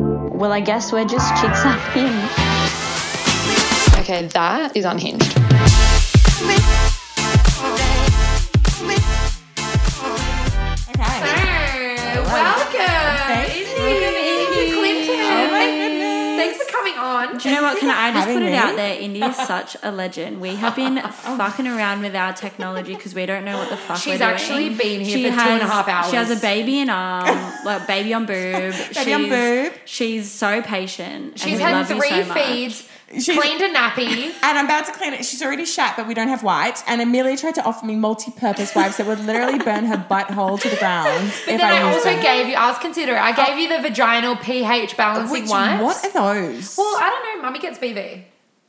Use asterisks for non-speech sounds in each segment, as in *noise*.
Well, I guess we're just chicks up him. Okay, that is unhinged. Do you know what? Can I just put it me? out there? Indy is such a legend. We have been *laughs* oh. fucking around with our technology because we don't know what the fuck She's we're doing. actually been here She for two and a has- half hours. She has a baby in arm, *laughs* like baby on boob. Baby on boob. She's so patient. She's and we had three so much. Feeds, She's- cleaned a nappy. *laughs* And I'm about to clean it. She's already shat, but we don't have wipes. And Amelia tried to offer me multi-purpose wipes that would literally burn her butthole to the ground. But if then I, used also them. gave you, I was considerate, I gave oh. you the vaginal pH balancing Which, wipes. what are those? Well, I don't know. Mummy gets BV.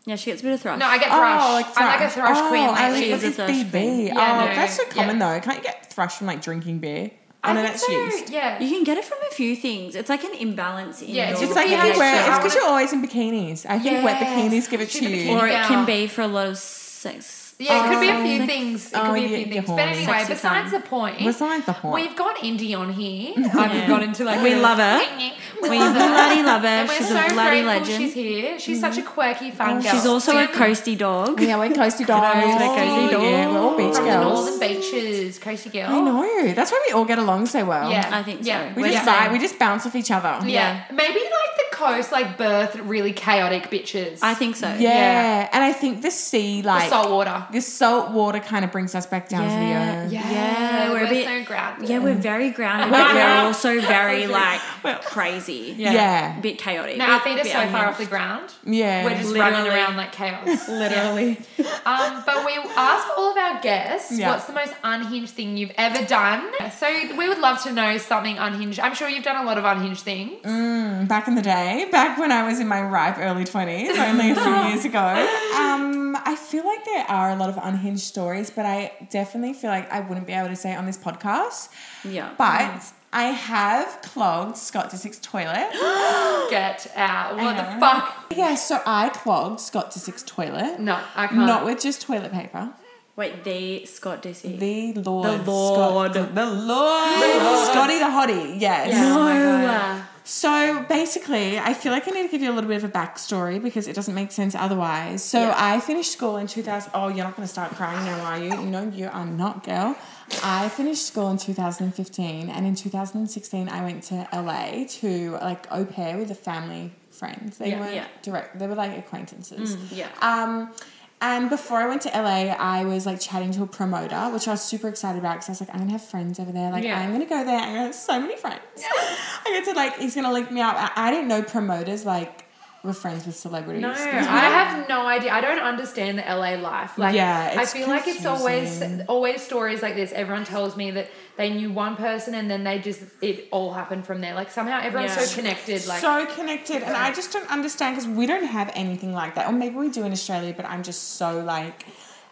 Yeah, she gets a bit of thrush. No, I get thrush. Oh, like I'm like a thrush. thrush oh, queen I lately. was a it's thrush BB. queen. Oh, yeah, oh, no, that's so common yeah. though. Can't you get thrush from like drinking beer? I no, think so. Yeah. you can get it from a few things. It's like an imbalance in Yeah, it's your It's like if you wear, sure. it's because you're always in bikinis. I think wet bikinis give it to you. or it can be for a lot of sex. Yeah, it could be a Oh. few things. It could Oh, be a few you're things. But horny. anyway, Sexy besides time. the point, Besides the point. we've got Indy on here. *laughs* I've got into like We love her. We, We love her. bloody love her. And we're She's so a bloody legend. she's here. She's such mm-hmm. a quirky, fun oh, girl. She's also a coasty dog. yeah, we're coasty dogs. We're coasty Yeah, we're all beach from the girls. northern beaches, coasty girl. I know. That's why we all get along so well. Yeah, I think so. Yeah, We We're just the vibe. We just bounce off each other. yeah. Maybe like the coast, like birthed really chaotic bitches. I think so. Yeah. Yeah. And I think the sea, the like salt water. The salt water, kind of brings us back down to the earth. Yeah, Yeah, we're we're, a bit- so grounded. Yeah, we're very grounded, *laughs* but we're also very *laughs* like crazy. Yeah. yeah. A bit chaotic. Now our feet are bit so far off the ground. Yeah. We're just Literally. running around like chaos. *laughs* literally. Um, but we ask all of our guests Yeah. what's the most unhinged thing you've ever done. So we would love to know something unhinged. I'm sure you've done a lot of unhinged things. Mm, Back in the day, back when I was in my ripe early 20s, only a few years ago, um, I feel like there are a lot of unhinged stories, but I definitely feel like I wouldn't be able to say on this podcast. Yeah. But mm. I have clogged Scott Disick's toilet. *gasps* Get out. What the fuck? yeah, so I clogged Scott Disick's toilet. No, I can't. Not with just toilet paper. Wait, the Scott Dissy. The Lord. The Lord. Scott, the Lord. *gasps* Scotty the Hottie, yes. Oh no. So basically, I feel like I need to give you a little bit of a backstory because it doesn't make sense otherwise. So Yeah. I finished school in 2000. Oh, you're not going to start crying now, are you? You know, you are not, girl. I finished school in 2015, and in 2016, I went to LA to like au pair with a family friend. They Yeah. weren't Yeah. direct; they were like acquaintances. yeah. Um, and before I went to LA, I was like chatting to a promoter, which I was super excited about because I was like, I'm gonna have friends over there. Like, Yeah. I'm gonna go there. I'm gonna have so many friends. *laughs* I get to like, he's gonna link me up. I, I didn't know promoters like were friends with celebrities. No, I have no idea. I don't understand the LA life. Like, Yeah, I it's feel like it's always always stories like this. Everyone tells me that they knew one person and then they just it all happened from there. Like somehow everyone's Yeah. so connected. Like, so connected, and I just don't understand because we don't have anything like that, or maybe we do in Australia, but I'm just so like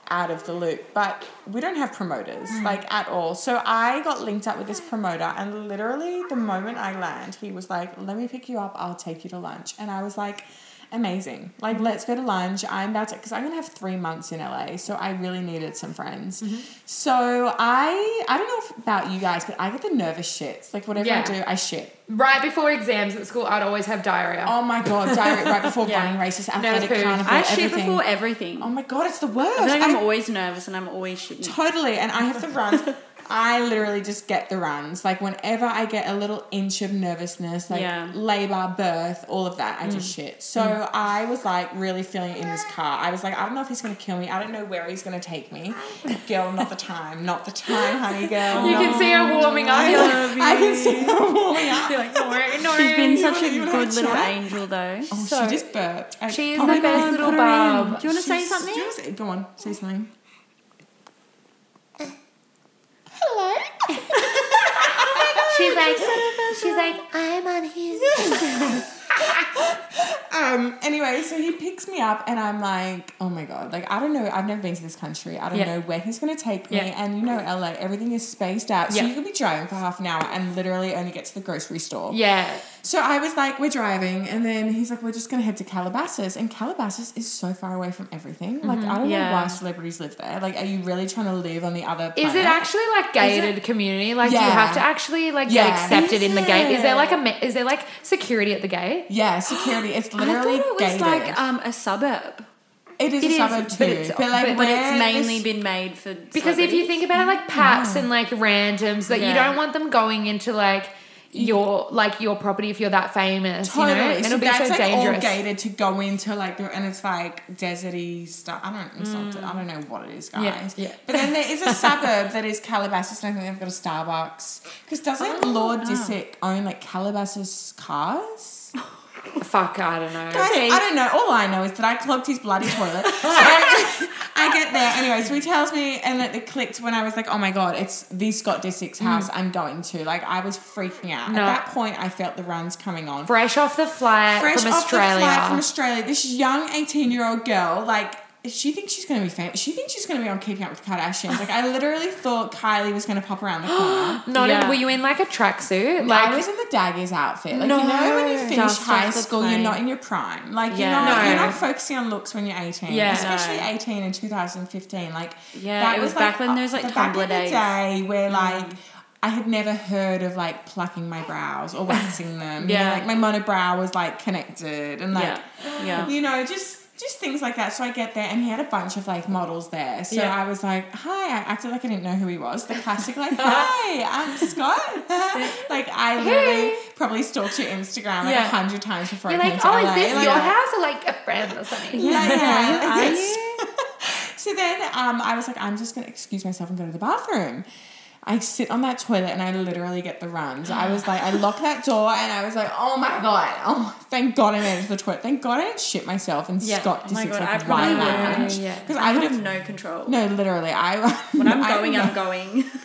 out of the loop. But we don't have promoters hmm. like at all. So I got linked up with this promoter, and literally the moment I land, he was like, "Let me pick you up. I'll take you to lunch," and I was like. Amazing. Like, let's go to lunch. I'm about to, because I'm going to have three months in LA, so I really needed some friends. Mm-hmm. So I, I don't know if, about you guys, but I get the nervous shits. Like, whatever Yeah. I do, I shit. Right before exams at school, I'd always have diarrhea. Oh my god, diarrhea right before *laughs* Yeah. running races, athletic poo. carnival, I shit everything. before everything. Oh my god, it's the worst. I feel like I'm I- always nervous and I'm always shitting. totally, and I have to runs. *laughs* I literally just get the runs. Like whenever I get a little inch of nervousness, like Yeah. labor, birth, all of that, I just mm. shit. So mm. I was like really feeling it in this car. I was like, I don't know if he's gonna kill me. I don't know where he's gonna take me. Girl, not the time. Not the time, honey girl. you can see her warming up. I, You're *laughs* I can see her warming up. you're like, no, no. She's been such a wanna- you wanna have good little chat? angel though. Oh, So- she just burped. I- She is oh the my best God, little put bub. Do you wanna say something? do say- Go on, say something. Hello. *laughs* She's like, she's like, I'm on his. *laughs* *laughs* Um. Anyway, so he picks me up, and I'm like, oh my god, like I don't know. I've never been to this country. I don't Yeah. know where he's gonna take me. Yeah. And you know, LA, everything is spaced out. So Yeah. you could be driving for half an hour and literally only get to the grocery store. Yeah. So I was like, we're driving, and then he's like, we're just gonna head to Calabasas, and Calabasas is so far away from everything. Like I don't know why celebrities live there. Like, are you really trying to live on the other? Is it actually like gated community? Like, do you have to actually like get accepted in the gate? Is there like a is there like security at the gate? Yeah, security. It's *gasps* literally I thought literally it was gated. like um, a suburb, it is it a is, suburb but too, it's- but, but- like but but it's mainly this- been made for Because if you think about it, like paps and like randoms, that you Yeah. don't want them going into like your like your property if you're that famous. Totally. You know, it'll be that's so like dangerous. all gated to go into like the and it's like deserty stuff. I don't it's not, I don't know what it is, guys. Mm. Yeah, yeah. But then there is a *laughs* suburb that is Calabasas, and I think they've got a Starbucks. Because doesn't Lord Disick own like Calabasas cars? Fuck, I don't know. I don't know. All I know is that I clogged his bloody toilet. *laughs* So I, I get there. Anyway, so he tells me, and it, it clicked when I was like, oh my God, it's the Scott Disick's house I'm going to. Like, I was freaking out. Mm. No. At that point, I felt the runs coming on. Fresh off the flight Fresh from off Australia. the flight from Australia, this young 18 year old girl, like, she thinks she's going to be famous. She thinks she's going to be on Keeping Up with the Kardashians. Like, I literally thought Kylie was going to pop around the corner. *gasps* Not Yeah. in, were you in like a tracksuit? Like, Like I was in the daggers outfit. Like, No, you know, when you finish high off the school, you're not in your prime. Like, you're, not, No. you're not focusing on looks when you're 18. Yeah. Especially No. 18 in 2015. Like, Yeah, that it was back when uh, there was, like, the back Tumblr in the days. day where, like, I had never heard of like plucking my brows or waxing them. yeah. Yeah. like my monobrow was like connected and like yeah, yeah. you know, just just things like that. So I get there, and he had a bunch of like models there. So Yeah. I was like, "Hi!" I acted like I didn't know who he was. The classic, like, *laughs* "Hi, I'm Scott." *laughs* like I literally probably stalked your Instagram like a Yeah. hundred times before you're I came like, to oh, LA. is this Like, your house or like a friend or something? Yeah, yeah. *laughs* Are yes. so then um, I was like, I'm just gonna excuse myself and go to the bathroom. I sit on that toilet and I literally get the runs. I was like, I lock that door and I was like, oh my god, oh thank God I made it to the toilet. Thank God I didn't shit myself and Yeah. Scott Oh my God, I like probably right would. lounge. Yeah. Because I I would have no control. no, literally, I *laughs* When I'm *laughs* going, I'm going. *laughs*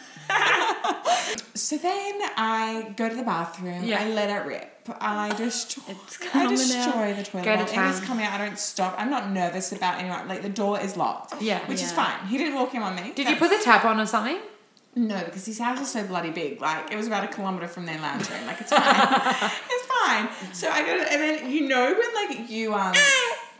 So then I go to the bathroom. Yeah. I let it rip. I just It's I destroy out. the toilet. Go to. It is coming out. I don't stop. I'm not nervous about anyone. Like the door is locked. Yeah. which is fine. He didn't walk in on me. Did you put the tap on or something? No, because his house is so bloody big. Like it was about a kilometer from their lounge room. Like it's fine. *laughs* it's fine. So I go to, and then you know when like you um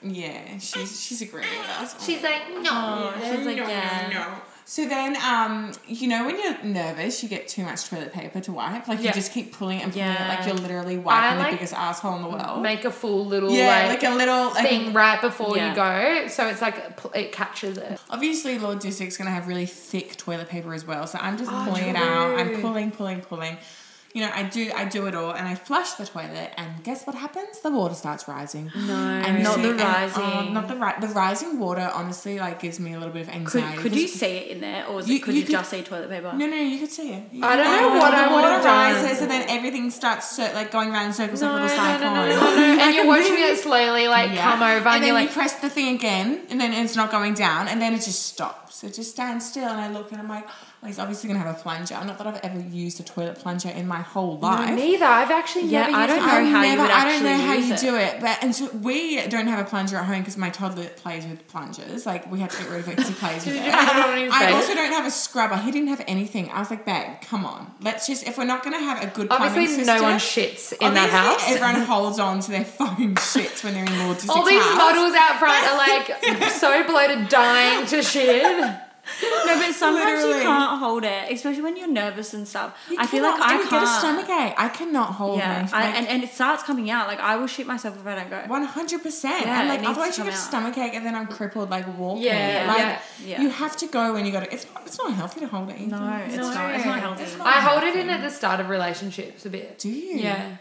yeah she's she's agreeing with us. She's like, no. Oh, she's like, no, yeah. no, no. So then, um, you know, when you're nervous, you get too much toilet paper to wipe. Like Yeah. you just keep pulling it and pulling it, like you're literally wiping like- the biggest asshole in the world. Make a full little yeah, like, like, a little like, thing right before Yeah. you go, so it's like it catches it. Obviously, Lord Disick's gonna have really thick toilet paper as well, so I'm just Oh, pulling it out. I'm pulling, pulling, pulling. You know, I do, I do it all, and I flush the toilet, and guess what happens? The water starts rising. No, And not see- the and, oh, rising. not the ri- the rising water. Honestly, like gives me a little bit of anxiety. could you see it in there, or was You- it, could you you, could- just see toilet paper? No, no, you could see it. You I don't know and what the I water would've done. rises, and then everything starts cir- like going around in circles No, like no, a no, little no, no, cyclone. no, no. And you're watching it slowly like Yeah. come over, and, and then you're you press the thing again, and then it's not going down, and then it just stops. So it just stands still, and I look and I'm like, well, he's obviously gonna have a plunger. I'm not that I've ever used a toilet plunger in my whole no, life. neither. I've actually Yeah, never I don't know I've how you never- would I don't know how you it. do it, but and so we don't have a plunger at home because my toddler plays with plungers. Like we had to get rid of it because he plays *laughs* with it. you have it on his I also don't have a scrubber. He didn't have anything. I was like, babe, come on. Let's just if we're not gonna have a good Obviously, system. no one shits in that house. Everyone *laughs* holds on to their phone shits when they're in Lord All these house. models out front are like *laughs* so bloated, dying to shit. No, but *laughs* sometimes Literally. you can't hold it, especially when you're nervous and stuff. You I feel like cannot- I can't. get a stomach ache. I cannot hold yeah, my I, and, and it starts coming out. Like I will shit myself if I don't go. One hundred percent. Yeah, And like needs otherwise you get a come stomach ache and then I'm crippled like walking. Yeah, like yeah, yeah. you have to go when you got to it's it's not healthy to hold it. either. No, it's No. not. It's not healthy. It's not. I hold it in at the start of relationships a bit. Do you? Yeah,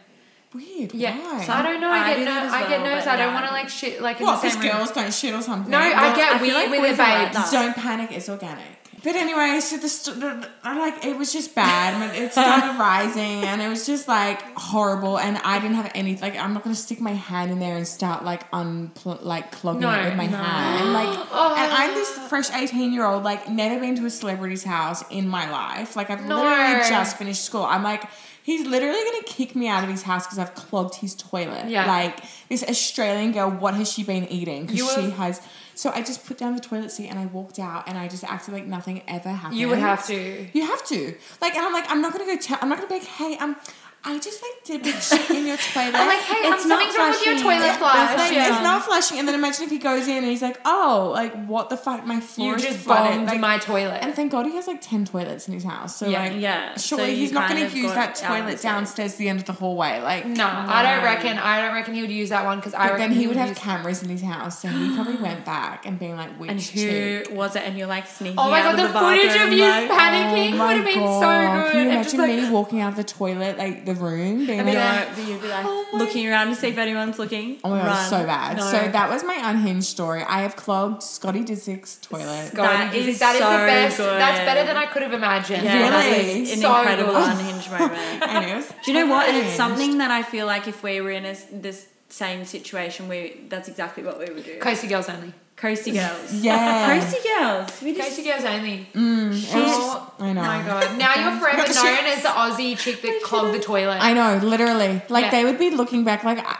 Weird. yeah. Why? So I don't know. I, I get do ner- I get well, nervous. I don't no. want to like shit like in What, the because same room. girls don't shit or something? No, I get I weird like with boys it, are like babes. Don't panic, it's organic. But anyway, so the, st- the I like it was just bad. It started *laughs* rising, and it was just like horrible. And I didn't have any like I'm not gonna stick my hand in there and start like unpl- like clogging No, it with my no. hand. Like, Oh. and I'm this oh. fresh 18 year old, like never been to a celebrity's house in my life. Like I've No. literally just finished school. I'm like. He's literally gonna kick me out of his house because I've clogged his toilet. Yeah. Like this Australian girl, what has she been eating? Because she have- has. So I just put down the toilet seat and I walked out and I just acted like nothing ever happened. You would have to. You have to. Like, and I'm like, I'm not gonna go tell. I'm not gonna be like, hey, um, I just like did big shit in your *laughs* toilet. I'm like, hey, It's um, not something's wrong with your flushing. toilet Yeah, flush. It's like, Yeah. it's not flushing, and then imagine if he goes in and he's like, "Oh, like what the fuck? My floor You is just flooded." bombed Like, my toilet. and thank God he has like ten toilets in his house. So Yeah. like, Yeah, surely you he's not going to use that toilet downstairs the end of the hallway. Like, no, I don't reckon. I don't reckon he would use that one because I But reckon then he would have cameras in his house, so he probably went back and being like, "Which And chick?" who was it? And you're like sneaking Oh my god, the, the, footage of you panicking Oh would have been so good. Can you imagine me walking out of the toilet, like the room, being I like, mean, No, but you'd be like Oh looking around to see if anyone's looking. Oh my god, Run. so bad. No. So that was my unhinged story. I have clogged Scotty Disick's toilet. God, That is is that is so the best. good. That's better than I could have imagined. Yeah, that Really? was an So incredible good. unhinged moment. And *laughs* Do you know what? And it's something that I feel like if we were in a, this same situation, we that's exactly what we would do. Coasty girls only. Coasty girls. *laughs* Yeah. *laughs* Coasty girls. We just Coasty girls only. Mm, it was- Oh I know. my god. Now you're forever known as the Aussie chick that clogged the toilet. I know, literally. Like Yeah. they would be looking back, like, I,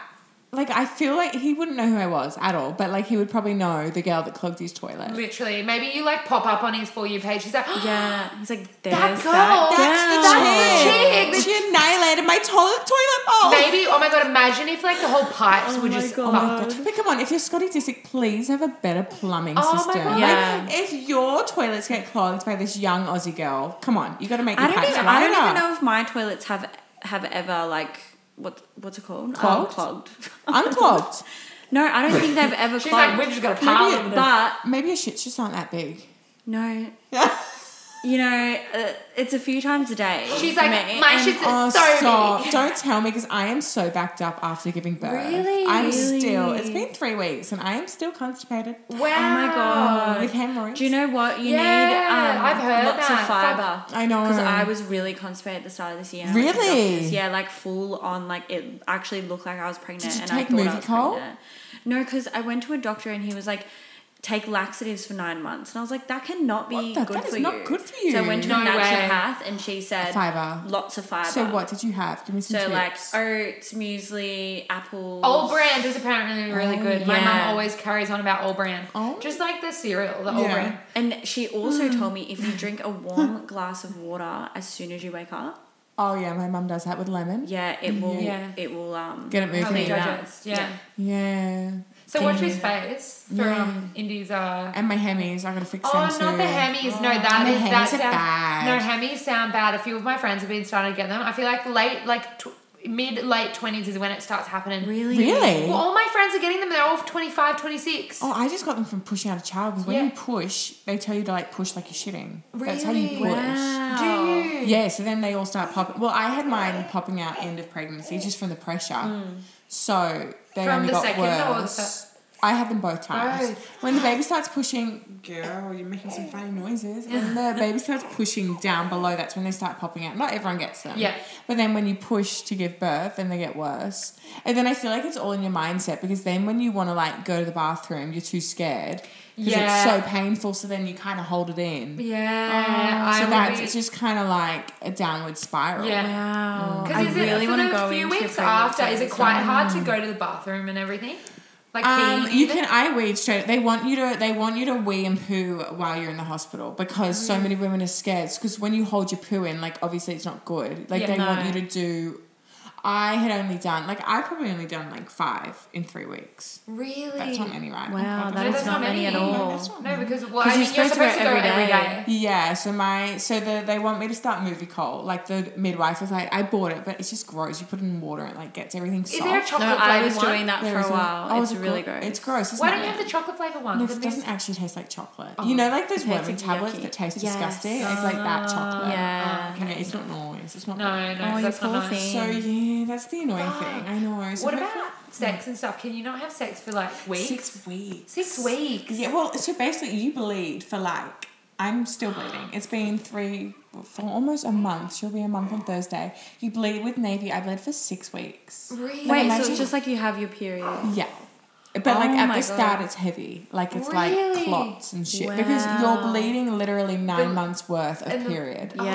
like I feel like he wouldn't know who I was at all, but like he would probably know the girl that clogged his toilet. Literally. Maybe you like pop up on his for you page. He's like, *gasps* Yeah. He's like, there's That girl. that That's girl. chick. the chick. She annihilated my toilet toilet bowl. Maybe, oh my god, imagine if like the whole pipes Oh were just God. Oh my god! But come on, if you're Scotty Disick, please have a better plumbing Oh my system. God. Yeah. Like, if your toilets get clogged by this young Aussie girl, come on, you got to make I don't pipes even. I don't wider. even know if my toilets have have ever like what what's it called? Clogged? Um, Unclogged. *laughs* Unclogged. no, I don't think they've ever She's clogged. like, we've just got a pile Maybe- of them. but Maybe your shits just aren't that big. no, *laughs* you know, uh, it's a few times a day. She's for like, me, my and- shit's Oh, so stop. big. *laughs* Don't tell me because I am so backed up after giving birth. Really? I'm Really? still, it's been three weeks and I am still constipated Wow. Oh my God. with hemorrhoids. Do you know what you Yeah, need? Um, I've heard lots that. of fiber. I know. Because I was really constipated at the start of this year. and I went to Really? doctors. Yeah, like full on. Like it actually looked like I was pregnant, Did you and take I thought I was Movicol? pregnant. No, because I went to a doctor and he was like, "Take laxatives for nine months," and I was like, "That cannot be What the- good that is for not you." good for you. So I went to No a way. naturopath, and she said Fiber. lots of fiber. So what did you have? Give me some So tips. like oats, muesli, apples. All-Bran is apparently really Oh, good. My mum always carries on about All-Bran. Oh. Just like the cereal, the all Yeah. brand. And she also Mm. told me if you drink a warm *laughs* glass of water as soon as you wake up, oh yeah, my mum does that with lemon. yeah, it will. Yeah. It will um. Get it Help me moving. Yeah. digest. Yeah. Yeah. So watch your space from Yeah. Indy's uh And my hemis, I gotta fix Oh, them not the hemis. No, Oh, that my is that hemis are sound, bad. No, hemis sound bad. A few of my friends have been starting to get them. I feel like late, like tw- mid late twenties is when it starts happening. Really. Really? Well, all my friends are getting them. They're all 25, 26. Oh, I just got them from pushing out a child because when Yeah. you push, they tell you to like push like you're shitting. That's how you push. Wow. Do you? Yeah, so then they all start popping. Well, I had mine popping out end of pregnancy just from the pressure. So they. From only the got second or the worse. I had them both times. Both. When the baby starts pushing, girl, you're making some funny noises. When the *laughs* baby starts pushing down below, that's when they start popping out. Not everyone gets them. Yeah. But then when you push to give birth, then they get worse. And then I feel like it's all in your mindset because then when you want to like go to the bathroom, you're too scared because Yeah. it's so painful. So then you kind of hold it in. Yeah. I so would that's be- it's just kind of like a downward spiral. Yeah. Wow. Because I is really for want to the go few weeks after? Is it pregnancy. quite hard to go to the bathroom and everything? Like Um, you can I weed straight. They want you to they want you to wee and poo while you're in the hospital because Mm. so many women are scared. Because when you hold your poo in, like obviously it's not good. Like Yeah. they want you to do. I had only done like I probably only done like five in three weeks. Really? That's not many, right? Wow, No, that is that's not many at all. No, that's not No, because well, 'Cause I you're mean, you're supposed supposed to to go go every every day. day. Yeah, so my so the they want me to start Movicol. Like the midwife was like, I bought it, but it's just gross. You put it in water, it like gets everything soft. Is soft. there a chocolate No, I was one? doing that There for a while. Oh, it's is really gro- gross. It's gross. Isn't Why don't you have the chocolate flavor one? No, 'Cause 'cause it it doesn't actually taste like chocolate. Oh. You know, like those It tastes Werman like tablets that taste disgusting. It's like that chocolate. Yeah. Yeah, it's not nice. It's not. No, nice. no, Oh, you that's not poor nice. thing. So yeah, that's the annoying Fuck. thing. I know. So What hopefully- about sex and stuff? Can you not have sex for like weeks? six weeks? Six weeks. Yeah. Well, so basically, you bleed for like. I'm still bleeding. It's been three for almost a month. She'll be a month on Thursday. You bleed with Navy. I bled for six weeks. Really? Wait, so imagine- it's just like you have your period. Yeah. But like Oh at the start, God. it's heavy. Like it's Really? like clots and shit because you're bleeding literally nine The- months worth of and the- period. Yeah.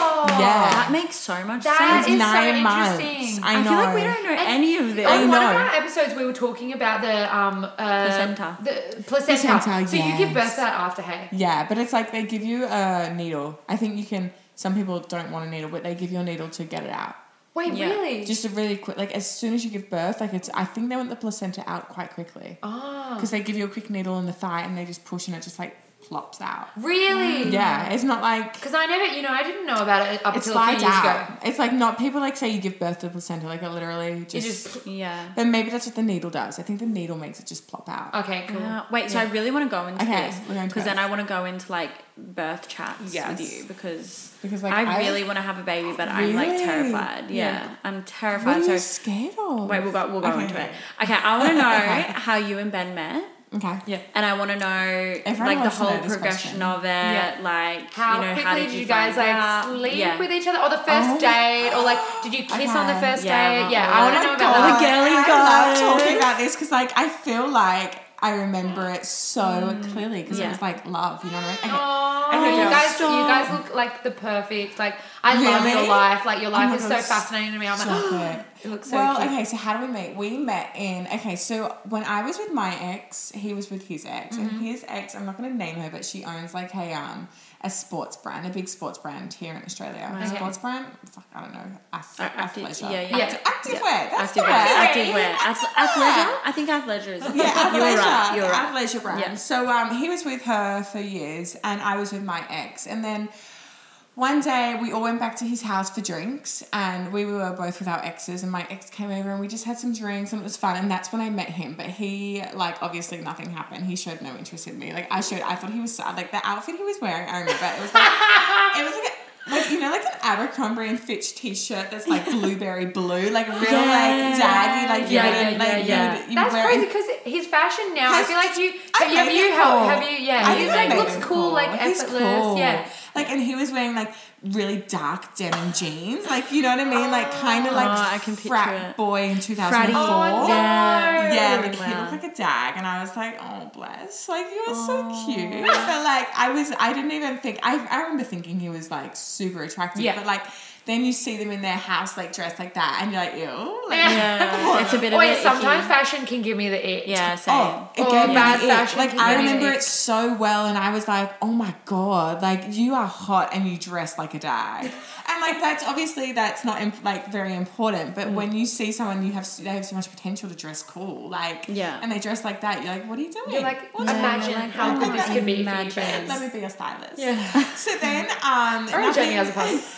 Oh. Yeah. That makes so much That sense. is so nine months. interesting. I I, feel like we don't know And- any of this. On I one of know. our episodes, we were talking about the um uh, Placenta. The placenta. Placenta, so you give birth that after, hey? Yeah, but it's like they give you a needle. I think you can. Some people don't want a needle, but they give you a needle to get it out. Wait, Yeah. really? Just a really quick, like as soon as you give birth, like it's. I think they want the placenta out quite quickly ah. oh, because they give you a quick needle in the thigh and they just push and it just like plops out. really? Yeah, it's not like Because I never, you know, I didn't know about it up it until a few slides years out. ago. It's like not people like say you give birth to the placenta, like it literally You just. just Yeah. but maybe that's what the needle does. I think the needle makes it just plop out. okay, cool. Uh, wait, so I really want to go into Okay, this we're going to because then I want to go into like birth chats Yes. with you because Because, like, I, I- really want to have a baby, but I'm like terrified. Yeah, Yeah. I'm What terrified. are So you scared of? wait, we'll go. We'll go Okay. into it. Okay, I want to *laughs* know Okay. how you and Ben met. Okay. Yeah. And I want to know Everyone like the wants to know whole progression question. of it, Yeah. like How you know quickly how did did you, you guys like out? sleep yeah. with each other, or the first Oh. date, or like did you kiss on the first Yeah, date? Yeah, I want to know God. about The that. girly I love talking about this because like I feel like I remember it so clearly because Mm. Yeah. it was like love. You know what I mean? Okay. Oh, Okay, you guys, Stop. you guys look like the perfect. Like I love your life. Like your Oh life my is God, so fascinating to me. I'm so like, *gasps* quick. it looks so well, cute. okay, so how do we meet? We met in okay, so when I was with my ex, he was with his ex, Mm-hmm. and his ex, I'm not gonna name her, but she owns like a um a sports brand, a big sports brand here in Australia. A Okay. sports brand, fuck, I don't know, ath- active- athleisure. yeah, yeah. Active, active wear. That's active wear, active wear, Ath- athleisure. I think athleisure is. Yeah, *laughs* you're athleisure. right. You're right. Athleisure brand. Yeah. So um, he was with her for years, and I was with my ex. And then one day we all went back to his house for drinks, and we were both with our exes. And my ex came over, and we just had some drinks, and it was fun. And that's when I met him. But he, like, obviously nothing happened. He showed no interest in me. Like I showed, I thought he was sad. Like the outfit he was wearing, I remember it was like it was like. A, like you know, like an Abercrombie and Fitch T-shirt that's like blueberry blue, like real Yeah. like daggy, like you Yeah, yeah, like yeah, You would, you That's crazy because his fashion now. I feel like you have you have you cool. have you yeah I he like looks him cool like effortless cool. yeah. Like, and he was wearing like really dark denim jeans, like you know what I mean, like oh, kind of like Oh, I can frat it. boy in two thousand four. Oh, no. Yeah. Yeah, the kid Wow. looked like a dag, and I was like, "Oh, bless! Like you are so cute." But like, I was, I didn't even think. I, I remember thinking he was like super attractive, Yeah. but like, then you see them in their house like dressed like that, and you're like, "Ew!" Like, Yeah, *laughs* it's a bit of Wait, a sometimes icky- fashion can give me the ick. Yeah, same. Oh, it Or gave me bad the ick. fashion Like I give me the remember it so well, and I was like, "Oh my god! Like you are hot, and you dress like a dag." and like that's obviously that's not imp- like very important, Mm. but when you see someone you have they have so much potential to dress cool, like Yeah. and they dress like that, you're like, "What are you doing?" You're like, What's Yeah, imagine you're like, how oh good this could be imagine. Let me be a stylist. Yeah. So then, um, Or Jenny nothing- has a party. *laughs*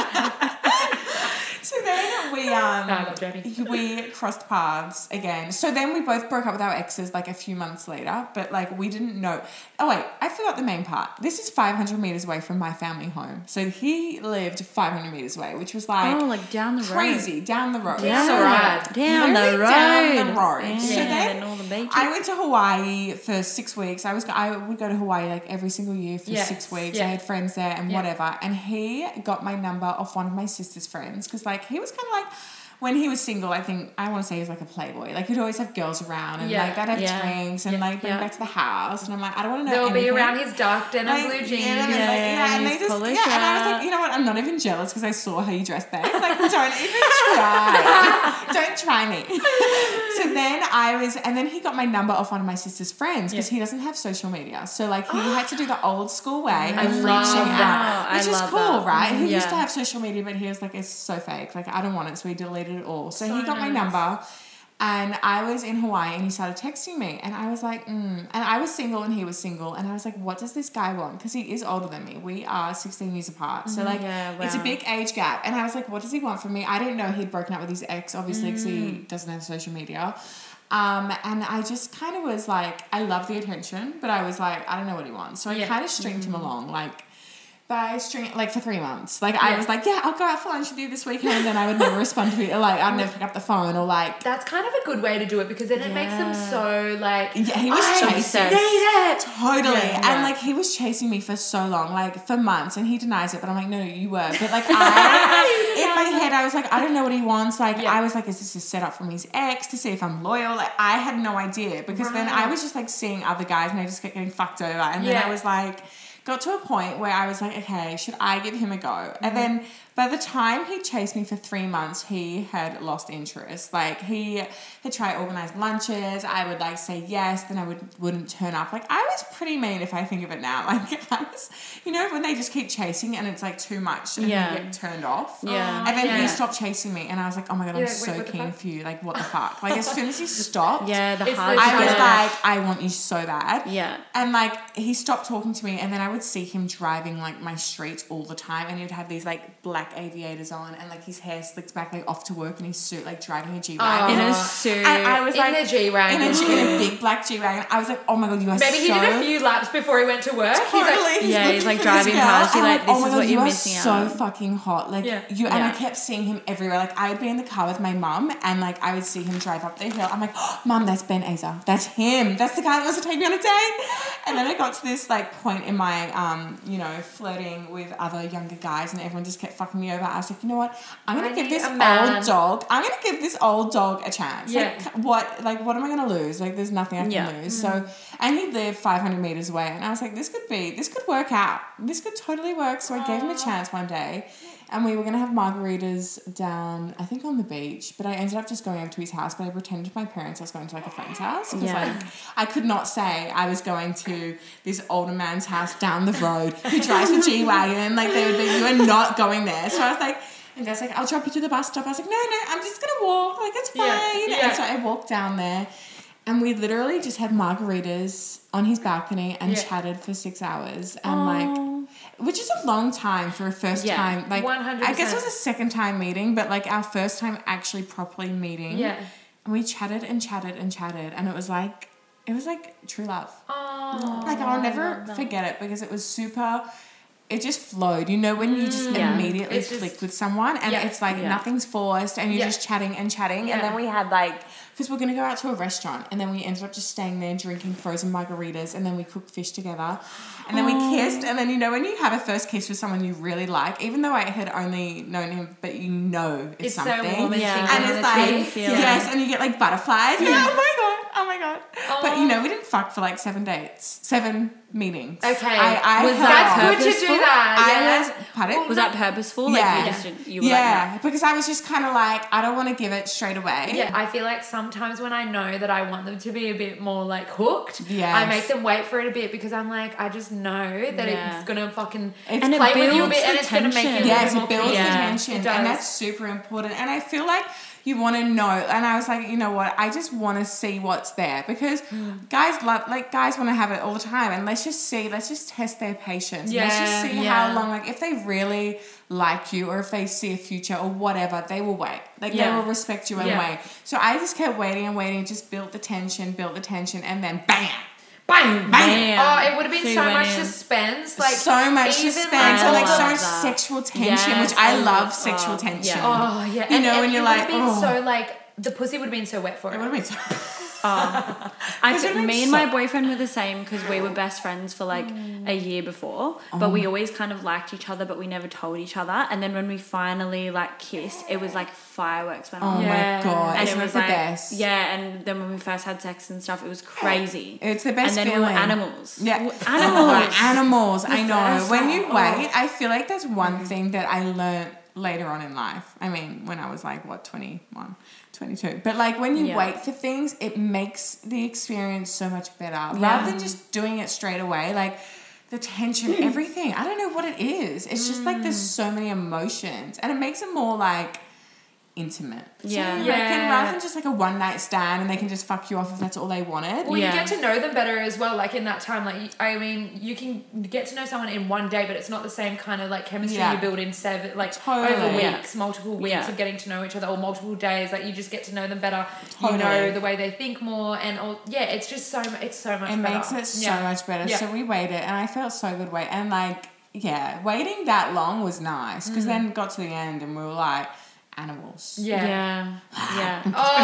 So then we *laughs* um No, *laughs* we crossed paths again. So then we both broke up with our exes like a few months later, but like we didn't know. Oh wait, I forgot the main part. This is 500 meters away from my family home. So he lived 500 meters away, which was like Oh, like down the road. crazy down the road. Yeah. So rad. Down the road. down the road. Yeah, So then the. I went to Hawaii for six weeks. I was I would go to Hawaii like every single year for Yes, six weeks. yeah. I had friends there and Yeah. whatever. And he got my number off one of my sister's friends because like he was kind of like. When he was single, I think I want to say he was like a playboy. Like he'd always have girls around, and Yeah, like they'd have yeah, drinks, and yeah, like bring yeah. back to the house. And I'm like, I don't want to know. They'll be around his dark denim Like, blue jeans. Yeah, and, like, yeah, and they just yeah, and I was like, you know what? I'm not even jealous because I saw how you dressed babe. Like, don't even try. *laughs* don't try me. *laughs* so then I was, and then he got my number off one of my sister's friends because he doesn't have social media. So like he had to do the old school way I of reaching out, that. I which is cool, that. right? He used to have social media, but he was like, it's so fake. Like I don't want it, so he deleted it all. So, So he got my number. And I was in Hawaii and he started texting me. And I was like, mm. And I was single and he was single. And I was like, what does this guy want? Because he is older than me. We are 16 years apart. So, like, Yeah, it's a big age gap. And I was like, what does he want from me? I didn't know he'd broken up with his ex, obviously, because he doesn't have social media. Um, and I just kind of was like, I love the attention, but I was like, I don't know what he wants. So I Yeah. kind of stringed him along, like, by string like for three months. Like I was like, yeah, I'll go out for lunch with you this weekend, and I would never respond to it. Like I'd never pick up the phone or like. That's kind of a good way to do it because then it makes them so like Yeah, he was chasing. need it. Totally. Yeah, And like he was chasing me for so long, like for months, and he denies it, but I'm like, no, no, you were. But like *laughs* I in my head I was like, I don't know what he wants. Like Yeah. I was like, is this a setup from his ex to see if I'm loyal? Like I had no idea because then I was just like seeing other guys and I just kept getting fucked over. And then I was like got to a point where I was like, okay, should I give him a go? Mm-hmm. And then By the time he chased me for three months, he had lost interest. Like he had tried organized lunches. I would like say yes, then I would wouldn't turn up. Like I was pretty mean if I think of it now. *laughs* Like I was, you know, when they just keep chasing and it's like too much and Yeah. you get turned off. Yeah. And then Yeah. he stopped chasing me, and I was like, "Oh my god, I'm You're like, so "Wait, what the keen for you! Like, what the *laughs* fuck?" Like, as soon as he stopped, Yeah, the It's hard I was like, "I want you so bad." Yeah. And like, he stopped talking to me, and then I would see him driving like my streets all the time, and he'd have these like black aviators on, and like his hair slicked back, like off to work in his suit, like driving a G wagon. in Oh. a suit. and I was In like, the G-Wagon. in a, G- in a big black G wagon. I was like, "Oh my god, you are Maybe he did a few laps before he went to work. Totally. He's like, Yeah, he's, like, driving past you, I'm like, this oh my is God, what you you're are missing so out. fucking hot. Like Yeah. you, and I kept seeing him everywhere. Like I would be in the car with my mum, and like I would see him drive up the hill. I'm like, oh, "Mum, that's Ben Azer. That's him. That's the guy that wants to take me on a date." And then I got to this like point in my, um, you know, flirting with other younger guys, and everyone just kept fucking me over. I was like, you know what? I'm gonna I give this old dog. I'm gonna give this old dog a chance. Yeah. Like what? Like what am I gonna lose? Like there's nothing I can Yeah. lose. So, and he lived 500 meters away, and I was like, this could be, this could work out. This could totally work. So I gave him a chance one day, and we were gonna have margaritas down, I think on the beach, but I ended up just going over to his house. But I pretended to my parents I was going to like a friend's house because Yeah. like I could not say I was going to this older man's house down the road who drives a G wagon. Like they would be, you are not going there. So I was like. And Dad's like, I'll drop you to the bus stop. I was like, no, no, I'm just gonna walk. Like it's fine. Yeah, yeah. And so I walked down there, and we literally just had margaritas on his balcony and Yeah. chatted for six hours. And like, which is a long time for a first Yeah, time. Like, 100%. I guess it was a second time meeting, but like our first time actually properly meeting. Yeah. And we chatted and chatted and chatted, and it was like, it was like true love. oh. Like I'll never forget it because it was super. It just flowed, you know, when you just Yeah. immediately It's just- click with someone, and Yeah. it's like Yeah. nothing's forced, and you're Yeah. just chatting and chatting, Yeah. and then we had like because we're gonna go out to a restaurant, and then we ended up just staying there drinking frozen margaritas, and then we cooked fish together, and then we kissed, and then you know when you have a first kiss with someone you really like, even though I had only known him, but you know it's, It's so something, warm and Yeah. tingly and it's the like feeling. yes, and you get like butterflies. You're oh my god, oh my god. But you know, we didn't fuck for like seven dates, seven meetings. Okay. I, I Was that That's good to do purposeful? that. I yeah. was pardon. Was that purposeful? Like Yeah. you just you were yeah, like, because I was just kind of like, I don't want to give it straight away. Yeah, I feel like sometimes when I know that I want them to be a bit more like hooked, Yes. I make them wait for it a bit because I'm like, I just know that Yeah. it's gonna fucking It's- And it play with you a bit and the it's gonna make you a tension. little Yes, bit it builds the Yeah. tension, and that's super important. And I feel like you want to know. And I was like, you know what? I just want to see what's there because Mm. guys love, like guys want to have it all the time. And let's just see, let's just test their patience. let's just see yeah. how long. Like if they really like you, or if they see a future, or whatever, they will wait. Like they will respect you and Yeah. wait. So I just kept waiting and waiting, just built the tension, built the tension, and then bam. bang, Bam. Oh, it would have been She so much in. suspense. Like so much even suspense I and like so much that. sexual tension, Yes, which I I love love- sexual oh, tension. yeah. Oh yeah, You and, know, and when it you're would have like, been oh. so like the pussy would have been so wet for it. It would have been so- *laughs* Um, *laughs* I Because me makes and my boyfriend were the same because we were best friends for like a year before, but Oh. we always kind of liked each other, but we never told each other. And then when we finally like kissed, it was like fireworks went Oh off. Yeah. my god, And isn't it it was the like, best? yeah, and then when we first had sex and stuff, it was crazy. *gasps* It's the best And then we feeling. were animals. Yeah, W- *laughs* Oh, animals. animals. I know. When you Oh. wait, I feel like that's one mm. thing that I learned later on in life. I mean, when I was like what 21, 22. But like when you Yeah. wait for things, it makes the experience so much better Yeah. rather than just doing it straight away. Like the tension, everything. I don't know what it is. It's just like there's Mm. so many emotions, and it makes it more like intimate. Yeah. So you reckon Yeah. rather than just like a one night stand and they can just fuck you off if that's all they wanted. Well, Yeah. you get to know them better as well. Like in that time, like I mean, you can get to know someone in one day, but it's not the same kind of like chemistry Yeah. you build in seven, like Totally. over Yeah. weeks, multiple weeks Yeah. of getting to know each other, or multiple days. Like you just get to know them better. Totally. You know the way they think more, and all, yeah, it's just so it's so much. It better. makes it so much better. Yeah. So we waited, and I felt so good. Wait, and like, yeah, waiting that long was nice because mm. then got to the end, and we were like animals. Yeah. Yeah. Yeah. *laughs* Oh,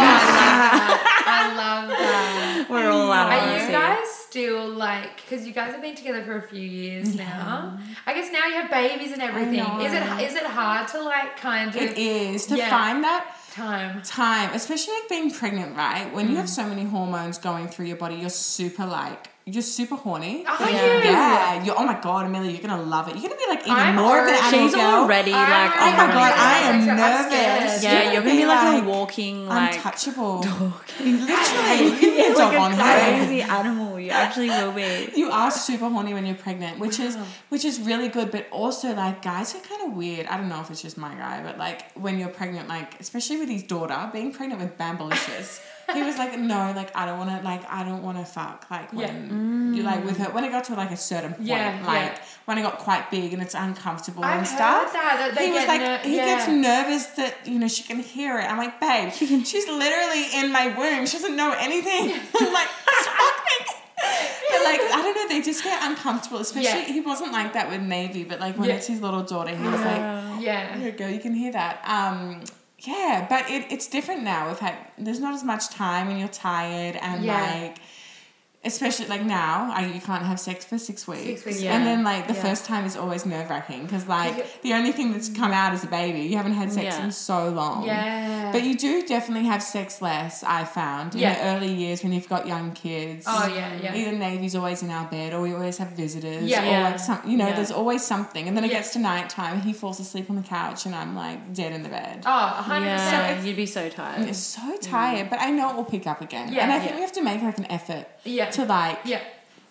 I love that. I love that. We're all Are you guys still like because you guys have been together for a few years now? I guess now you have babies and everything. Is it know. is it hard to like kind of It is to Yeah. find that time? time, especially like being pregnant, right? When you mm. have so many hormones going through your body, you're super like you're super horny. Are But you? Yeah. You're, oh my god, Amelia, you're gonna love it. You're gonna be like even I'm more of an already- animal She's girl. already I'm like. Oh my god, I am I'm nervous. scared. Yeah, you're gonna be like, a walking like. untouchable. dog. Literally, you Yeah, dog like on a her. crazy animal. You actually will be. You are super horny when you're pregnant, which is which is really good, but also like guys are kind of weird. I don't know if it's just my guy, but like when you're pregnant, like especially with his daughter, being pregnant with Bambalicious, he was like, no, like I don't want to, like I don't want to fuck, like when you like with her when it got to like a certain point, Yeah, like yeah. when it got quite big and it's uncomfortable I've and stuff. that, that he was like, ner- he yeah. gets nervous that you know she can hear it. I'm like, babe, she's literally in my womb. She doesn't know anything. *laughs* I'm like, fuck *laughs* me. But like I don't know, they just get uncomfortable. Especially Yeah. he wasn't like that with Navy, but like when Yeah. it's his little daughter, he was like, Yeah. "Here you go, you can hear that." Um, yeah, but it, it's different now. We've had there's not as much time when you're tired and Yeah. like. Especially like now, I, you can't have sex for six weeks, weeks, yeah. and then like the Yeah. first time is always nerve wracking because like the only thing that's come out is a baby. You haven't had sex Yeah. in so long. Yeah. But you do definitely have sex less, I found, in the early years when you've got young kids. Oh, yeah, yeah. Either Navy's always in our bed or we always have visitors. Yeah. Or like some you know, there's always something. And then it gets to night time he falls asleep on the couch and I'm like dead in the bed. Oh, 100%. Yeah, you'd be so tired. It's so tired, mm. but I know it will pick up again. Yeah, and I think we have to make like an effort Yeah. to like Yeah.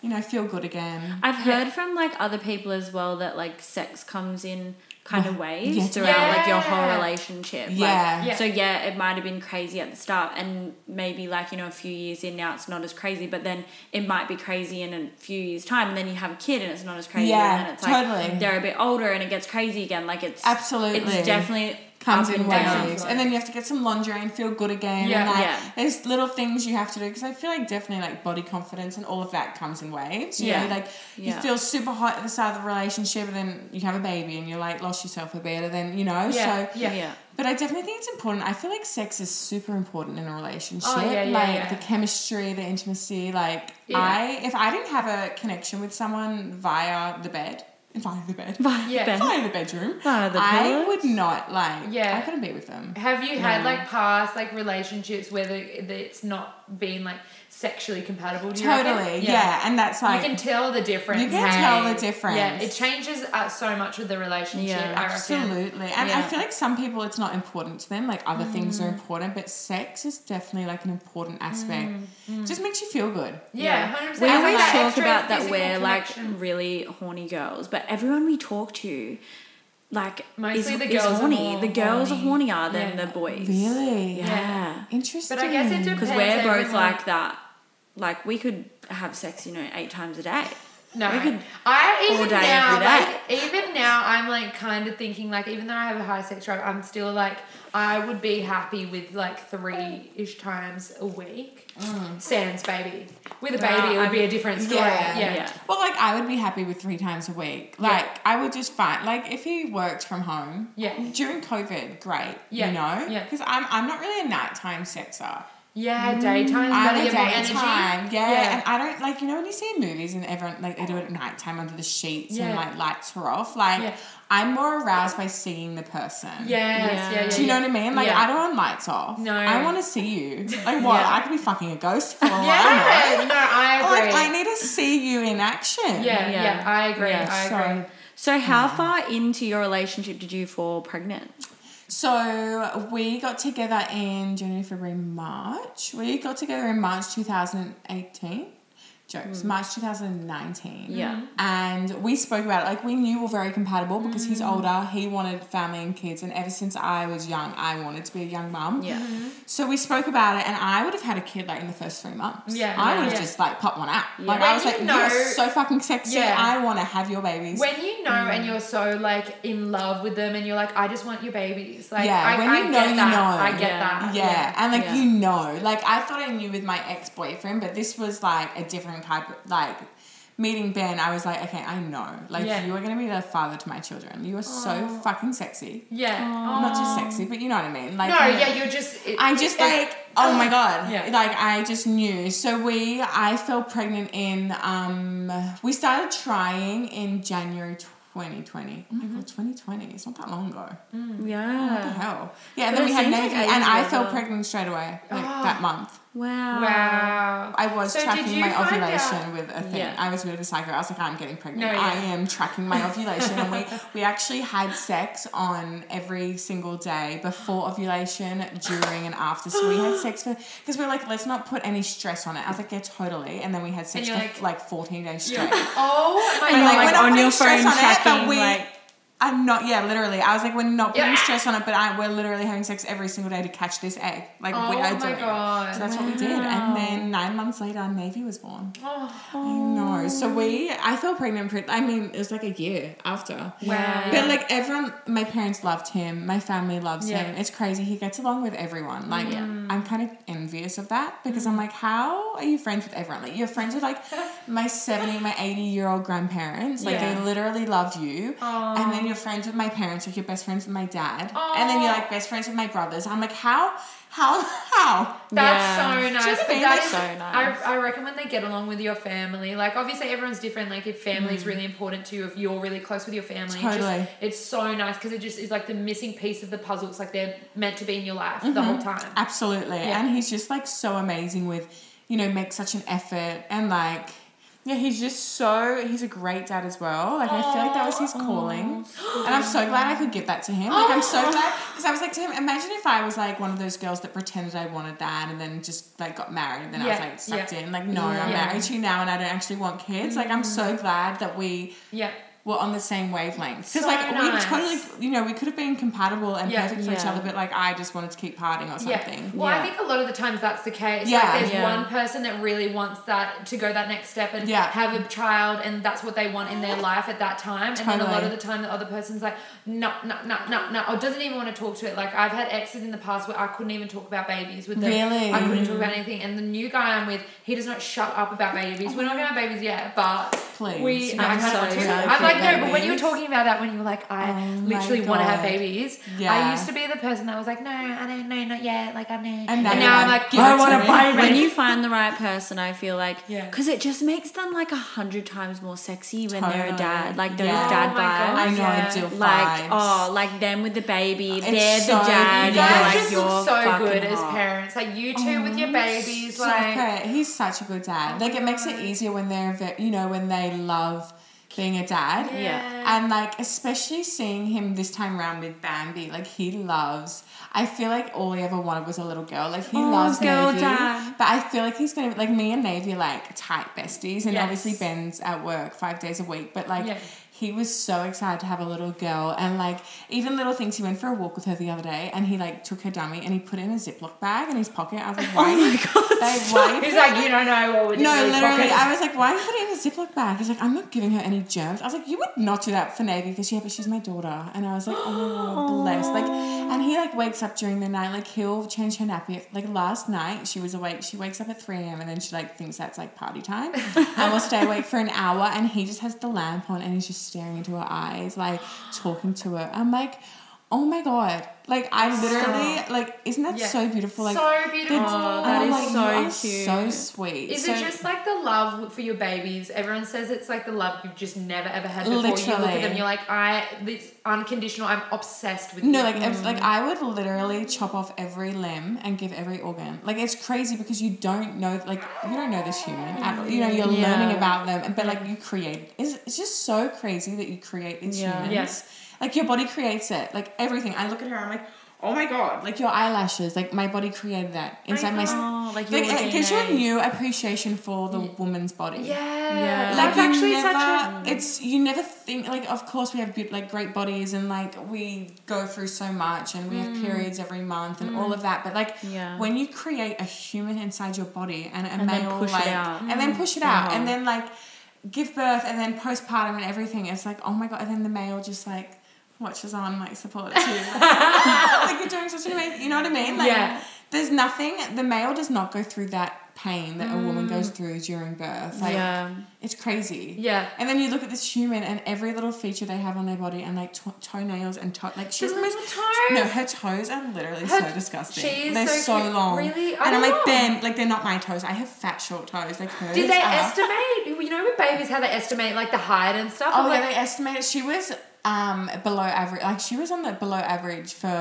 you know, feel good again. I've heard from like other people as well that like sex comes in kind of waves Yeah. throughout like your whole relationship. Yeah. Like, Yeah. So yeah, it might have been crazy at the start, and maybe like you know a few years in now it's not as crazy, but then it might be crazy in a few years time, and then you have a kid and it's not as crazy. Yeah, and then it's like totally. they're a bit older and it gets crazy again. Like it's Absolutely. it's definitely comes in and down. waves, and then you have to get some lingerie and feel good again. Yeah. and like, Yeah. there's little things you have to do because I feel like definitely like body confidence and all of that comes in waves. You Yeah. know, like you feel super hot at the start of the relationship, and then you have a baby, and you're like lost yourself a bit, and then you know. Yeah. So Yeah. yeah. but I definitely think it's important. I feel like sex is super important in a relationship. Oh, yeah, yeah, like yeah. the chemistry, the intimacy. Like Yeah. I, if I didn't have a connection with someone via the bed, via the bed, Yeah. Ben. via the bedroom, Via the I would not like. Yeah. I couldn't be with them. Have you had No. like past like relationships where the, the, it's not been like sexually compatible? Do you? Totally, yeah. and that's like you can tell the difference. You can hey? tell the difference. Yeah, it changes uh, so much with the relationship. Yeah, absolutely. And I feel like some people it's not important to them. Like other things are mm. important, but sex is definitely like an important aspect. Mm, mm. Just makes you feel good. Yeah, hundred percent. We It's like always talk about that we're like really horny girls, but everyone we talk to, like, Mostly is, the girls are horny. more the girls horny. are hornier than Yeah. the boys. Really? Yeah. Interesting. But I guess it depends. Because we're both everyone- like that. Like, we could have sex, you know, eight times a day. No, We could I all even day, now, every day. like even now, I'm like kind of thinking like even though I have a high sex drive, I'm still like I would be happy with like three ish times a week. Sans baby, with a baby, Yeah, it would I'm- be a different story. Yeah. Yeah, Yeah. Well, like I would be happy with three times a week. Like I would just find like if he worked from home. Yeah. During COVID, great. Yeah, You know. yeah. Because I'm I'm not really a nighttime sexer. yeah. Daytime's I'm a more energy. daytime, yeah, Yeah. and I don't like you know when you see movies and everyone like they do it at nighttime under the sheets Yeah. and like lights are off. Like Yeah. I'm more aroused by seeing the person. Yes, yeah, Yeah. yeah. Do you know what I mean? Like Yeah. I don't want lights off. No. I want to see you. Like what? Yeah. I could be fucking a ghost for all I know. Yeah, no, I agree. Like. I need to see you in action. yeah, yeah, Yeah. I agree. Yeah, I so- agree. So, how far into your relationship did you fall pregnant? So we got together in January, February, March. We got together in March 2018. Jokes. Mm. March 2019. Yeah. And we spoke about it. Like we knew we were very compatible because he's Mm. older. He wanted family and kids, and ever since I was young, I wanted to be a young mum. Yeah. Mm-hmm. So we spoke about it, and I would have had a kid like in the first three months. Yeah, I yeah. would have Yeah. just like popped one out. Like When I was you like, know- you're so fucking sexy. Yeah. I want to have your babies. When you know and mm. you're so like in love with them and you're like, I just want your babies. Like, Yeah, I, when I you know, you that. know. I get Yeah. that. Yeah, and like Yeah. you know, like I thought I knew with my ex boyfriend, but this was like a different type of like meeting Ben. I was like, okay, I know, like Yeah. you are gonna be the father to my children. You are so fucking sexy. Yeah. Not just sexy, but you know what I mean. Like No, you know- yeah, you're just. It, I just it- like oh my god Yeah. like I just knew so we I fell pregnant in um we started trying in January 2020 oh my Mm-hmm. god 2020 it's not that long ago yeah what the hell yeah and then we had seems like and I ago. fell pregnant straight away like Oh. that month Wow. Wow. I was So tracking my ovulation out- with a thing. Yeah. I was a psycho. I was like, I'm getting pregnant. No, yeah. I am tracking my *laughs* ovulation. and we, we actually had sex on every single day before ovulation, during, and after. So we had *gasps* sex for, because we are like, let's not put any stress on it. I was like, yeah, totally. And then we had sex for like- like, 14 days straight. Oh my And god. like not on your phone on it, tracking, but we, like- I'm not. Yeah, literally. I was like, we're not putting Yeah. stress on it, but I, we're literally having sex every single day to catch this egg. Like we Oh are my doing. it. God. So that's what we did, and then nine months later, Navy was born. Oh, I know. So we, I fell pregnant. Pre- I mean, it was like a year after. wow. But like everyone, my parents loved him. My family loves Yeah. him. It's crazy. He gets along with everyone. Like Yeah. Mm. I'm kind of envious of that because I'm mm. like, how are you friends with everyone? Like you're friends with like *laughs* my seventy, my eighty year old grandparents. Like Yeah. they literally love you. And then you're friends with my parents. Like you're best friends with my dad. And then you're like best friends with my brothers. I'm like, how, how, how? That's Yeah. so nice. Do you know what I But mean? that Like, so nice. I, I reckon when they get along with your family, like obviously everyone's different. Like if family Mm. is really important to you, if you're really close with your family, Totally. just, it's so nice because it just is like the missing piece of the puzzle. It's like they're meant to be in your life the Mm-hmm. whole time. Absolutely. Yeah. And he's just like so amazing with, you know, make such an effort and like yeah, he's just so he's a great dad as well. Like I feel like that was his calling. *gasps* And I'm so glad I could give that to him. Like I'm so glad because I was like to him, imagine if I was like one of those girls that pretended I wanted that and then just like got married and then I was Yeah, like sucked yeah. in. Like no, I'm Yeah. married to you now and I don't actually want kids. Like I'm so glad that we Yeah. Were on the same wavelength. Because So like we totally you know, we could have been compatible and Yeah. perfect for each other, but like I just wanted to keep partying or something. Yeah. Well, I think a lot of the times that's the case. Yeah. Like there's Yeah. one person that really wants that to go that next step and Yeah. have a child, and that's what they want in their life at that time. Totally. And then a lot of the time, the other person's like, no, no, no, no, no, or doesn't even want to talk to it. Like I've had exes in the past where I couldn't even talk about babies with them. Really? I couldn't talk mm. about anything. And the new guy I'm with, he does not shut up about babies. We're not gonna have babies yet, but Please. we. No, I I'm so excited I'm for like, no, but when you were talking about that, when you were like, I Oh literally want to have babies. Yeah. I used to be the person that was like, no, I don't know, not yet. Like I know. And And now now, I'm like, like, give I want to me. buy when you find the right person, I feel like Yeah. because it just makes them like a hundred times more sexy when they're a dad. Like those Yeah. dad Oh my God. vibes. I know Yeah. I do Like vibes. oh, like them with the baby, It's they're so- the dad. You guys like, just you're look so fucking good as parents. Like you two with your oh, babies, So like okay, he's such a good dad. Like it makes it oh easier when they're, ve- you know, when they love being a dad. Yeah. And like especially seeing him this time around with Bambi, like he loves. I feel like all he ever wanted was a little girl. Like he Oh, loves girl Navy, dad. but I feel like he's gonna like me and Navy are like tight besties, and Yes. obviously Ben's at work five days a week. But like Yeah. He was so excited to have a little girl, and like even little things. He went for a walk with her the other day, and he like took her dummy and he put it in a Ziploc bag in his pocket. I was like, *laughs* oh why? Oh my god. *laughs* Why? he's like, you don't know what would No, literally, I was like, why are you putting it in a Ziploc bag? He's like, I'm not giving her any germs. I was like, you would not do that for Navy because yeah, but she's my daughter. And I was like, oh, bless. Like, and he like wakes up during the night, like he'll change her nappy. Like last night, she was awake. She wakes up at three a.m. and then she like thinks that's like party time, *laughs* and we'll stay awake for an hour. And he just has the lamp on and he's just staring into her eyes, like talking to her. I'm like. Oh my god! Like I literally like, isn't that Yeah. so beautiful? Like so beautiful. Oh, that is like, so cute. So sweet. Is So- it just like the love for your babies? Everyone says it's like the love you've just never ever had before. You look at them, you're like, I this unconditional. I'm obsessed with No, you. like if, like mm. I would literally chop off every limb and give every organ. Like it's crazy because you don't know, like you don't know this human. At, you know, you're Yeah. learning about them, and but like you create. It's, it's just so crazy that you create these Yeah. humans. Yes. Like your body creates it. Like everything. I look at her. I'm like, oh my god. Like your eyelashes. Like my body created that inside my. Oh, like Like it gives you a new appreciation for the woman's body. yeah, Yeah. like That's you actually never, such a mm. it's you never think like of course we have be- like great bodies and like we go through so much and we Mm. have periods every month and all mm. of that but like Yeah. when you create a human inside your body and a And then male push it like out. and then mm. push it out and then like give birth and then postpartum and everything it's like oh my god and then the male just like watches on like support too *laughs* *laughs* like you're doing such an amazing you know what I mean like Yeah. there's nothing the male does not go through that pain that a woman goes mm. through during birth like yeah. it's crazy. Yeah. And then you look at this human and every little feature they have on their body and like to- toenails and toe like she's the most toes. no her toes are literally Her- so disgusting. they're so so, long. Really? I and I'm like. Ben, like they're not my toes. I have fat short toes. Like hers. Did they are- estimate? You know, with babies, how they estimate like the height and stuff. Oh I'm yeah, like, they estimated she was um below average. Like she was on the below average for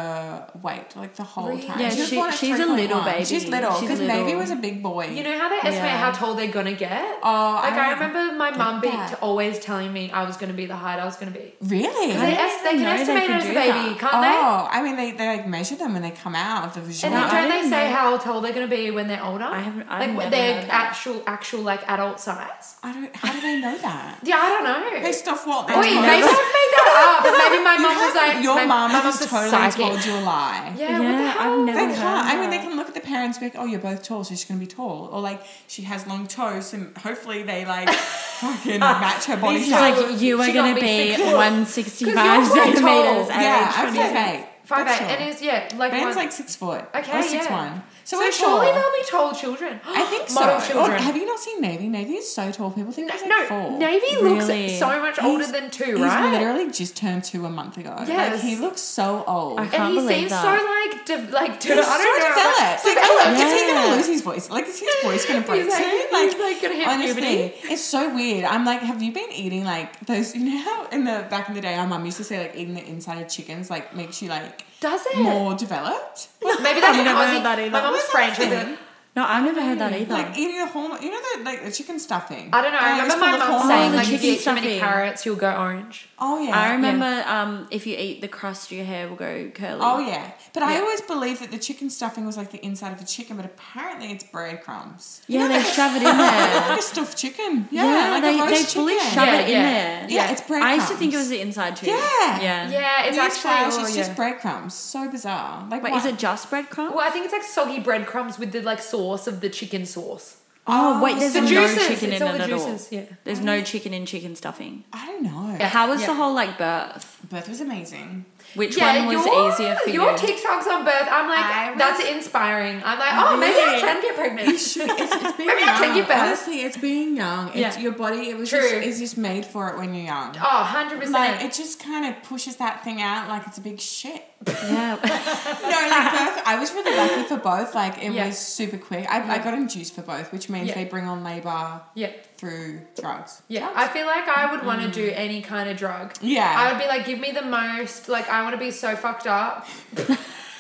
weight like the whole Really? time. Yeah, was she- born at she's a little 3.1. baby. She's little because little. Navy was a big boy. You know how they estimate Yeah. how tall they're gonna get? Oh, like I, I remember my get mum being that. always telling me I was gonna be the height I was gonna be. really. They, I they can know they estimate as a baby, that. can't they? Oh, I mean, they, they like measure them when they come out of the vagina. And then don't they say know. how tall they're gonna be when they're older? I haven't- I've like never their heard that. actual actual like adult size. I don't. How do they know that? Yeah, I don't know. Based off what? Wait, maybe I've made that up, but maybe my You mum was like your my, mom my has totally psychic. told you a lie. Yeah, what the Yeah, hell? I've never They can't. I mean, they can look at the parents and be like, "Oh, you're both tall, so she's gonna be tall," or like she has long toes, and hopefully they like *laughs* fucking match her body These She's like, you are She gonna be six foot. 165 'Cause you're quite centimeters. tall. yeah, age I'm 26. five eight. Five eight, tall. and is yeah like Ben's one, like six foot. Okay, or six yeah. one. So, so we're surely tall. they'll be tall children. I think *gasps* so. Model oh, Or have you not seen Navy? Navy is so tall. People think he's like no, four. Navy Really? looks so much older He's- than two, He's right? literally just turned two a month ago. Like he looks so old. I and can't and he believe seems that. so like de- like de- He's I don't know. developed. Like, developed. is he gonna lose his voice? Like, is his *laughs* voice gonna break He's like- soon? he's Like, like gonna hit honestly, puberty. it's so weird. I'm like, have you been eating like those? *laughs* You know how in the back in the day, our mum used to say like eating the inside of chickens like makes you like Does it? more developed. Maybe that's I've never Aussie. heard that either. My mum's French. that I thing? No, I've never heard that either. Like eating a whole, you know the like the chicken stuffing. I don't know. I And it's remember my full of mum hormones. saying the like if chicken you eat too many stuffing. carrots, you'll go orange. Oh yeah. I remember um, if you eat the crust, your hair will go curly. Oh yeah, but I always believed that the chicken stuffing was like the inside of a chicken, but apparently it's breadcrumbs. Yeah, they shove it in *laughs* like there. a stuffed chicken. Yeah, Yeah, like they, a they roast fully chicken. shove Yeah, it in yeah. there. Yeah, it's breadcrumbs. I used to think it was the inside too. Yeah. Yeah. Yeah, it's Newsflash, actually. it's just breadcrumbs. So bizarre. Like, Wait, why- is it just breadcrumbs? Well, I think it's like soggy breadcrumbs with the like sauce of the chicken sauce. Oh, wait, oh, there's The no juices. chicken it's in all it the at all. Yeah. There's no chicken in chicken stuffing. I don't know. How was Yeah. the whole like birth? Birth was amazing. Which Yeah, one was your, easier for your you? Your TikToks on birth, I'm like, I was- that's inspiring. I'm like, oh, maybe I can get pregnant. *laughs* It's, it's being *laughs* Maybe I can give birth. Honestly, it's being young. It's Yeah. your body. It was True. just. It's just made for it when you're young. Oh, 100%. Like it just kind of pushes that thing out like it's a big shit. yeah. *laughs* no, like both. I was really lucky for both. Like it Yeah. was super quick. I, I got induced for both, which means they bring on labor yeah. Through drugs. Yeah, I feel like I would want to do any kind of drug. Yeah. I would be like, give me the most. Like, I want to be so fucked up. *laughs*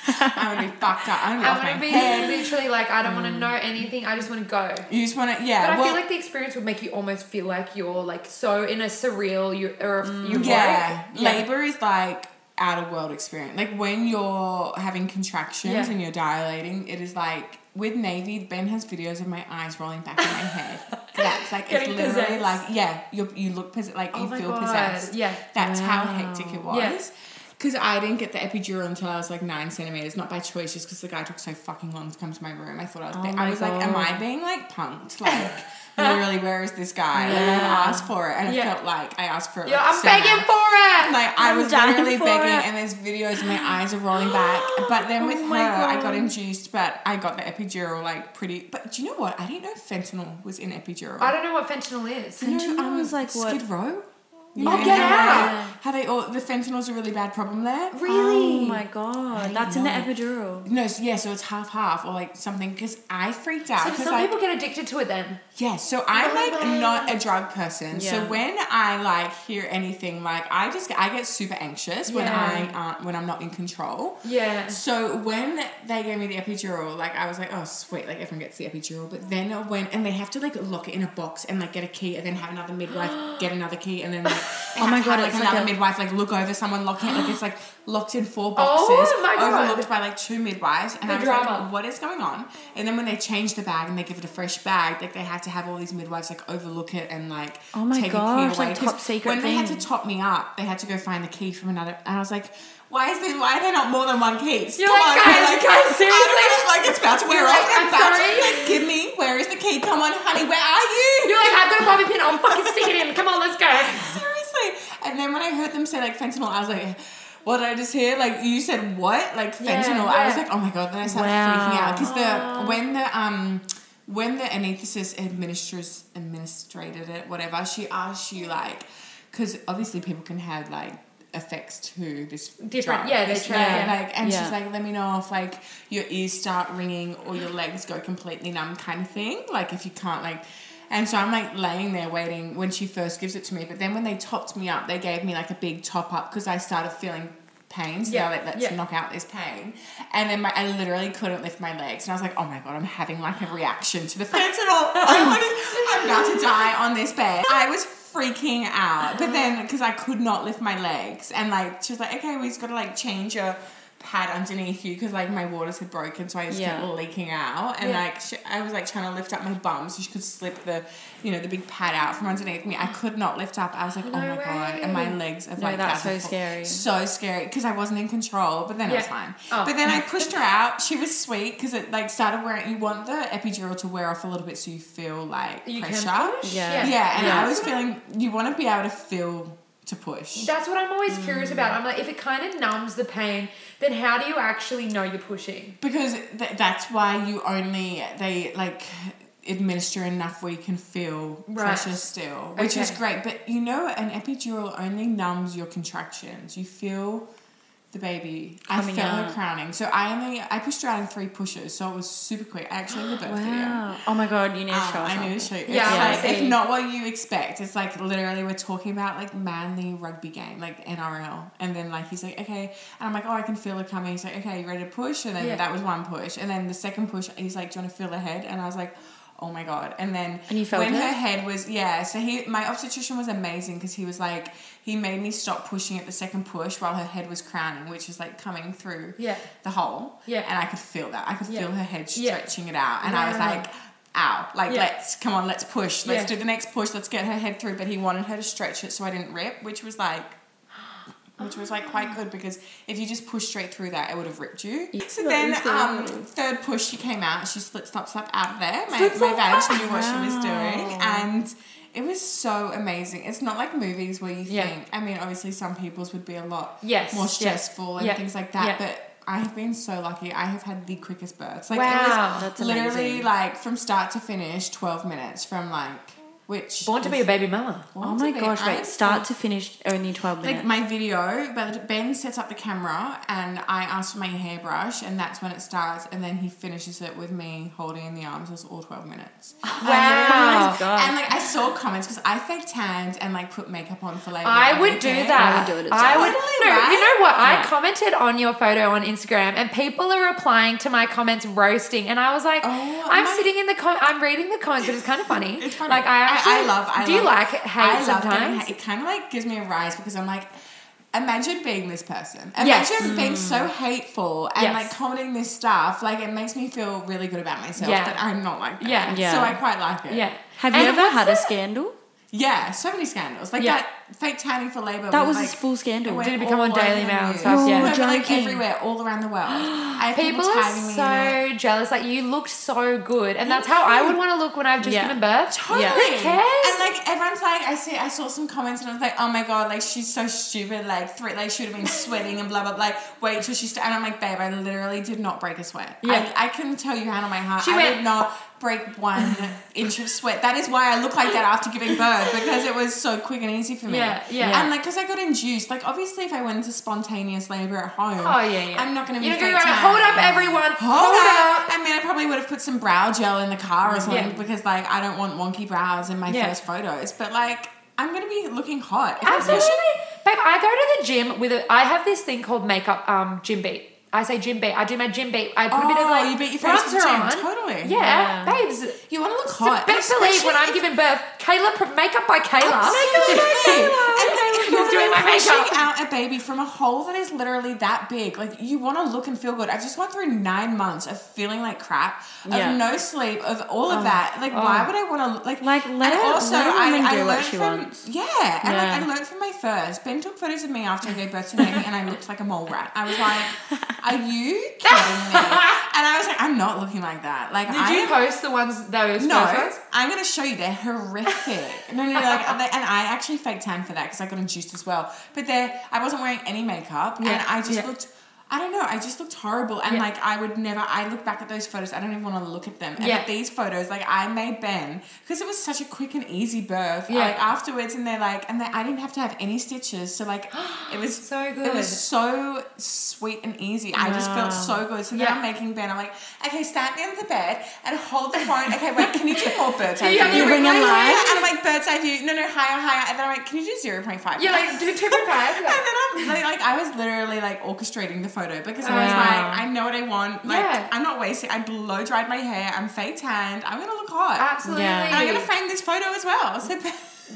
I'm gonna be fucked up. Gonna I want to be head. literally like, I don't want to know anything. I just want to go. You just want to, yeah. But I well, feel like the experience would make you almost feel like you're like so in a surreal you or euphoric. Mm, yeah, yeah. labor is like out of world experience. Like when you're having contractions Yeah. and you're dilating, it is like with Navy. Ben has videos of my eyes rolling back in my head. *laughs* That's like it's literally possessed. like yeah, you you look pos- like Oh you feel God, possessed. yeah. that's how hectic it Yeah. Was. Because I didn't get the epidural until I was like nine centimeters, not by choice, just because the guy took so fucking long to come to my room. I thought I was. Oh I was like, am I being like punked? *laughs* Like literally, where is this guy? Like, I asked for it, and Yeah. I felt like I asked for it. Yeah, like, I'm begging for it. Like I I'm was literally begging, it. and there's videos, and my eyes are rolling back. *gasps* But then with Oh her, my I got induced, but I got the epidural like pretty. But do you know what? I didn't know fentanyl was in epidural. I don't know what fentanyl is. You know, Fentanyl is like what- Skid Row. Oh, you Oh, know, get out. How they all the fentanyl's a really bad problem there. Really? Oh my god, that's in the epidural. No, so yeah, so it's half half or like something because I freaked out So some like people get addicted to it then. yeah, so I'm Oh like my not a drug person. So Yeah. when I like hear anything like I just I get super anxious when Yeah. I uh, when I'm not in control. Yeah. So when they gave me the epidural, like I was like, oh sweet, like everyone gets the epidural. But then when and they have to like lock it in a box and like get a key and then have another midwife *gasps* get another key and then like *gasps* they Oh have my to God, have, it's like another a- midwife like look over someone locking it like it's like locked in four *gasps* oh boxes oh my God. overlooked by like two midwives and The I was drama. like what is going on and then when they change the bag and they give it a fresh bag like they have to have all these midwives like overlook it and like Oh my take a gosh, key away like 'Cause top secret when they had to top me up they had to go find the key from another and I was like why is there why are there not more than one key You're Come like, on, guys, like, guys, I don't seriously? know, like it's about to wear You're off. like, it's I'm about to- like, give me. Where is the key? Come on, honey. Where are you? You're like, I've got a bobby pin. I'll fucking stick it in. Come on, let's go. *laughs* And then when I heard them say like fentanyl, I was like, what did I just hear? Like you said what? Like Yeah, fentanyl. I was like, oh my god. Then I started Wow. freaking out because the when the um when the anesthetist administers administrated it, whatever, she asked you like, because obviously people can have like effects to this Different- drug. yeah, they This- try, yeah, yeah. like and Yeah. she's like let me know if like your ears start ringing or your legs go completely numb kind of thing like if you can't like And so I'm like laying there waiting when she first gives it to me. But then when they topped me up, they gave me like a big top up because I started feeling pain. So Yeah, they're like, let's yeah. knock out this pain. And then my, I literally couldn't lift my legs. And I was like, oh my God, I'm having like a reaction to the fentanyl. *laughs* I'm, about to die on this bed. I was freaking out. But then, because I could not lift my legs. And like, she was like, okay, we just got to like change your pad underneath you because like my waters had broken so I just Yeah. kept leaking out and Yeah. like she, I was like trying to lift up my bum so she could slip the you know the big pad out from underneath me I could not lift up I was like oh my No god and my legs are No, like that's so fall- scary. so scary because I wasn't in control but then it was fine Oh. but then I *laughs* pushed her out she was sweet because it like started wearing you want the epidural to wear off a little bit so you feel like You pressure can push. Yeah. yeah, and Yeah. I was feeling you want to be able to feel to push That's what I'm always curious about. Mm. I'm like, if it kind of numbs the pain, then how do you actually know you're pushing? because th- that's why you only they like administer enough where you can feel Right. pressure still which is great but you know an epidural only numbs your contractions you feel the baby i Coming felt her crowning so i only i pushed her out in three pushes so it was super quick i actually have a birth video Oh my god, you need to um, show us. I need to show you. Yeah, it's I like, it's not what you expect. It's like literally we're talking about like manly rugby game, like NRL. And then like he's like, okay. And I'm like, oh, I can feel it coming. He's like, okay, you ready to push? And then Yeah. that was one push. And then the second push, he's like, do you want to feel her head? And I was like, oh my god. And then And when it? her head was yeah. So he my obstetrician was amazing because he was like he made me stop pushing at the second push while her head was crowning, which is like coming through Yeah. the hole. Yeah. And I could feel that. I could Yeah. feel her head Yeah. stretching it out. And I was like, ow. Like, Yeah. let's, come on, let's push. Let's Yeah. do the next push. Let's get her head through. But he wanted her to stretch it so I didn't rip, which was like, *gasps* which was like quite good because if you just push straight through that, it would have ripped you. So then, um, third push, she came out. She slip, slop, slop out of there. My, Slip, my vag knew what she was doing. And it was so amazing. It's not like movies where you Yeah. think, I mean, obviously some people's would be a lot Yes, more yes, stressful and yeah, things like that. yeah. But I have been so lucky. I have had the quickest births. Like Wow. it was That's literally amazing. like from start to finish, twelve minutes from like which Born to be a baby mama. Oh my gosh, I wait, start to finish only 12 minutes. like my video, but Ben sets up the camera and I ask for my hairbrush and that's when it starts and then he finishes it with me holding in the arms. It's all twelve minutes. *laughs* Wow. Oh God. And like I saw comments because I fake tanned and like put makeup on for like I would do that. I would do it I well. would. Totally, no, right? you know what? I commented on your photo on Instagram, and people are replying to my comments roasting, and I was like, Oh, I'm my- sitting in the com- I'm reading the comments, but it's kind of funny. *laughs* It's funny. Like I actually, I, love. I do you like hate I love getting sometimes? hate. It kind of like gives me a rise because I'm like, imagine being this person. Yes. Imagine being mm. so hateful and Yes. like commenting this stuff. Like it makes me feel really good about myself Yeah. that I'm not like that. Yeah. Yeah. So I quite like it. Yeah. Have you And ever what's had a scandal? Yeah. So many scandals. Like Yeah. that fake tanning for labor. That was a full scandal. Did it become on Daily Mail and the stuff? Yeah. Like joking. everywhere, all around the world. *gasps* I have People people, are tagging me in it. so jealous. Like you looked so good, and that's how I would want to look when I've just Yeah. given birth. Totally. Yeah. Who cares? And like everyone's like, I see, I saw some comments and I was like, oh my god, like she's so stupid. Like three, like she would have been *laughs* sweating and blah blah. blah. Like wait till she's. And I'm like, babe, I literally did not break a sweat. Yeah. I, I can tell you hand on my heart, She I went- did not break one *laughs* inch of sweat. That is why I look like that after giving birth because it was so quick and easy for me. Yeah, yeah. And like, because I got induced. Like obviously, if I went into spontaneous labor at home, Oh yeah, yeah. I'm not going to be. You're gonna Hold up, everyone. Hold, up. I mean, I probably would have put some brow gel in the car or something Yeah. because, like, I don't want wonky brows in my Yeah. first photos. But like, I'm gonna be looking hot. Absolutely, babe. I go to the gym with a. I have this thing called makeup. Um, gym beat. I say gym beat. I do my gym beat. I put a bit of Oh, like you beat your face with bronzer gym. on. Totally. Yeah, Yeah. babes. You want to look So hot. best believe when I'm giving birth, Kayla makeup by Kayla. Absolutely. *laughs* And you're doing my pushing makeup. out a baby from a hole that is literally that big, like you want to look and feel good. I've just gone through nine months of feeling like crap, of Yeah. no sleep, of all of oh. that. Like, why oh. would I want to like? Like, let and her- also, let a I, I do what learned she from, wants. Yeah, and Yeah. like I learned from my first. Ben took photos of me after I gave birth to Navy, and I looked like a mole rat. I was like, "Are you *laughs* kidding me?" And I was like, "I'm not looking like that." Like, Did I you am post the ones those no, ones? I'm gonna show you. They're horrific. no, no, no. Like, and I actually fake tan for that because I got as well. But they're, I wasn't wearing any makeup, and I just yeah. looked. I don't know. I just looked horrible, and Yeah. like I would never. I look back at those photos. I don't even want to look at them. And Yeah. at these photos, like I made Ben because it was such a quick and easy birth. Yeah. Like afterwards, and they're like, and they, I didn't have to have any stitches. So like, it was *gasps* So good. It was so sweet and easy. I just felt so good. So then Yeah. I'm making Ben. I'm like, okay, stand under the bed and hold the phone. Okay, wait, can you do more *laughs* bird's eye You view? bring Wait, it wait, live? And I'm like, bird's eye view. No, no, higher, higher. And then I'm like, can you do zero point five? You're like, do two point five. *laughs* And then I'm like, like, I was literally like orchestrating the photo because I was Wow. like, I know what I want. Like, Yeah. I'm not wasting. I blow dried my hair. I'm fake tanned. I'm gonna look hot. Absolutely. Yeah. And I'm gonna frame this photo as well. So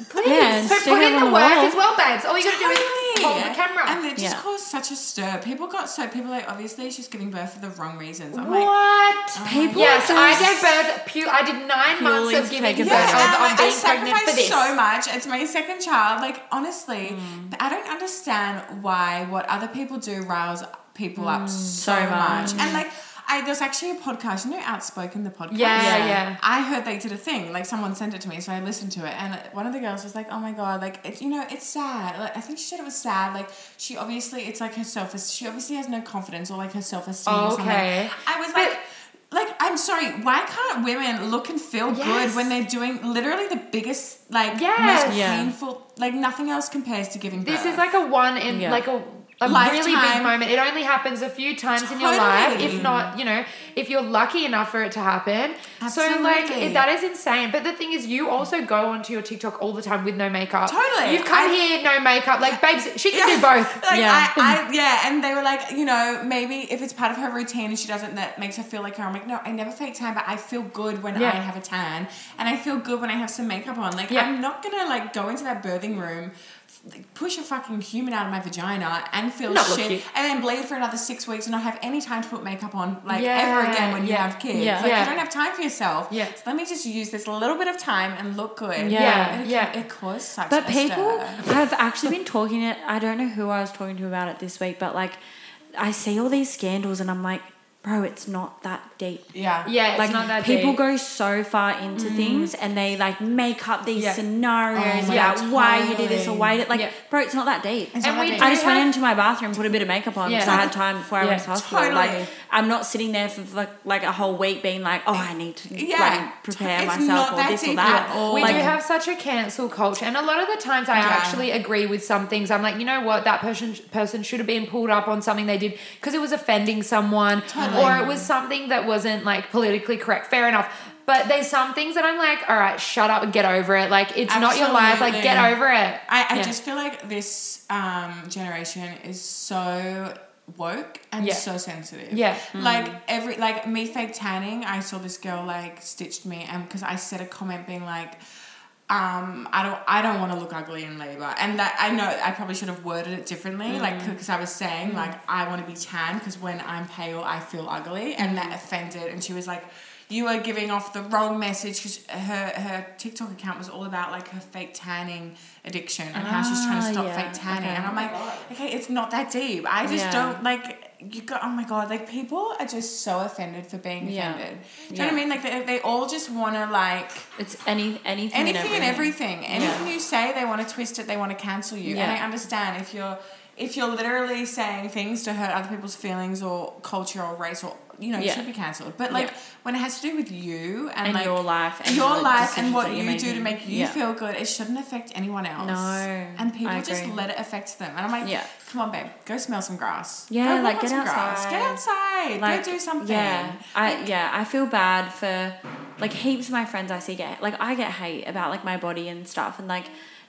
Please. *laughs* Yeah, so put in the the work wall. as well, babes. All you gotta do is Totally. hold the camera. And it just Yeah. caused such a stir. People got so people like obviously she's giving birth for the wrong reasons. I'm like. what? People yes, just- I gave birth. Pu- I did nine months Purely of giving take a birth. birth. I was and, on like, I being pregnant for this. so much. It's my second child. Like honestly, Mm. I don't understand why what other people do riles people up so, Mm. so much. much. And like, I there's actually a podcast. You know, Outspoken the podcast. Yeah, Yeah. yeah. I heard they did a thing. Like someone sent it to me, so I listened to it, and one of the girls was like, "Oh my god, like it, you know, it's sad." Like I think she said it was sad. Like she obviously, it's like her self. She obviously has no confidence or like her self esteem. or something. Okay. I was But- like. Like I'm sorry, why can't women look and feel Yes. good when they're doing literally the biggest, like Yes. most Yeah. painful, like nothing else compares to giving birth. This is like a one in Yeah. like a. A really big moment. It only happens a few times in your life, if not, you know, if you're lucky enough for it to happen. Absolutely. So like it, that is insane. But the thing is, you also go onto your TikTok all the time with no makeup. Totally. You've come I- here no makeup. Like babes, she can Yeah. do both. *laughs* Like Yeah. I, I, yeah, and they were like, you know, maybe if it's part of her routine and she doesn't, that makes her feel like her. I'm like, no, I never fake tan, but I feel good when Yeah. I have a tan, and I feel good when I have some makeup on. Like, Yeah. I'm not gonna like go into that birthing room. Like, Push a fucking human out of my vagina and feel Not shit, and then bleed for another six weeks and not have any time to put makeup on, like Yeah, ever again when you have kids. yeah. Like Yeah. you don't have time for yourself. Yeah. So let me just use this little bit of time and look good. Yeah, it, yeah. It caused such. But people stir. have actually been talking it. I don't know who I was talking to about it this week, but like, I see all these scandals and I'm like, bro, it's not that deep. Yeah. Yeah, it's like not that deep. people deep. go so far into mm. things and they like make up these Yeah. scenarios Oh about God, why you did this or why you did it. like Yeah. bro it's not that deep It's And not we that do I just went into my bathroom, put a bit of makeup on because Yeah. I had time before I *laughs* went to hospital. totally. Like I'm not sitting there for like, like a whole week being like, oh, I need to Yeah. like prepare It's myself not or this or that. at. We Like, do have such a cancel culture, and a lot of the times I Yeah. actually agree with some things. I'm like, you know what, that person person should have been pulled up on something they did because it was offending someone, Totally. Or it was something that wasn't like politically correct. Fair enough. But there's some things that I'm like, all right, shut up and get over it. Like it's not your life. Like get over it. I, I Yeah. just feel like this um, generation is so woke and Yeah. so sensitive. Yeah. Like every like me fake tanning, I saw this girl like stitched me and because I said a comment being like um, I don't I don't want to look ugly in labor. And that I know I probably should have worded it differently like because I was saying like I want to be tan because when I'm pale I feel ugly. And that offended. And she was like you are giving off the wrong message because her her TikTok account was all about like her fake tanning addiction and how she's trying to Ah, stop yeah, fake tanning. Okay. and I'm like okay it's not that deep. I just Yeah. don't like you got oh my god like people are just so offended for being Yeah. offended do you know what I mean like they, they all just want to like it's any anything, anything and everything. everything. Anything you say, they want to twist it. They want to cancel you. And I understand if you're if you're literally saying things to hurt other people's feelings or culture or race or you know Yeah. should be cancelled. But like Yeah. when it has to do with you and, And like your life and your life and what you you're do to make you Yeah. feel good, it shouldn't affect anyone else. No, and people just let it affect them. And I'm like, Yeah. come on, babe, go smell some grass. Yeah, Go like, get some grass. outside. Get outside. like go do something. Yeah, I yeah, I feel bad for like heaps of my friends I see get like I get hate about like my body and stuff and like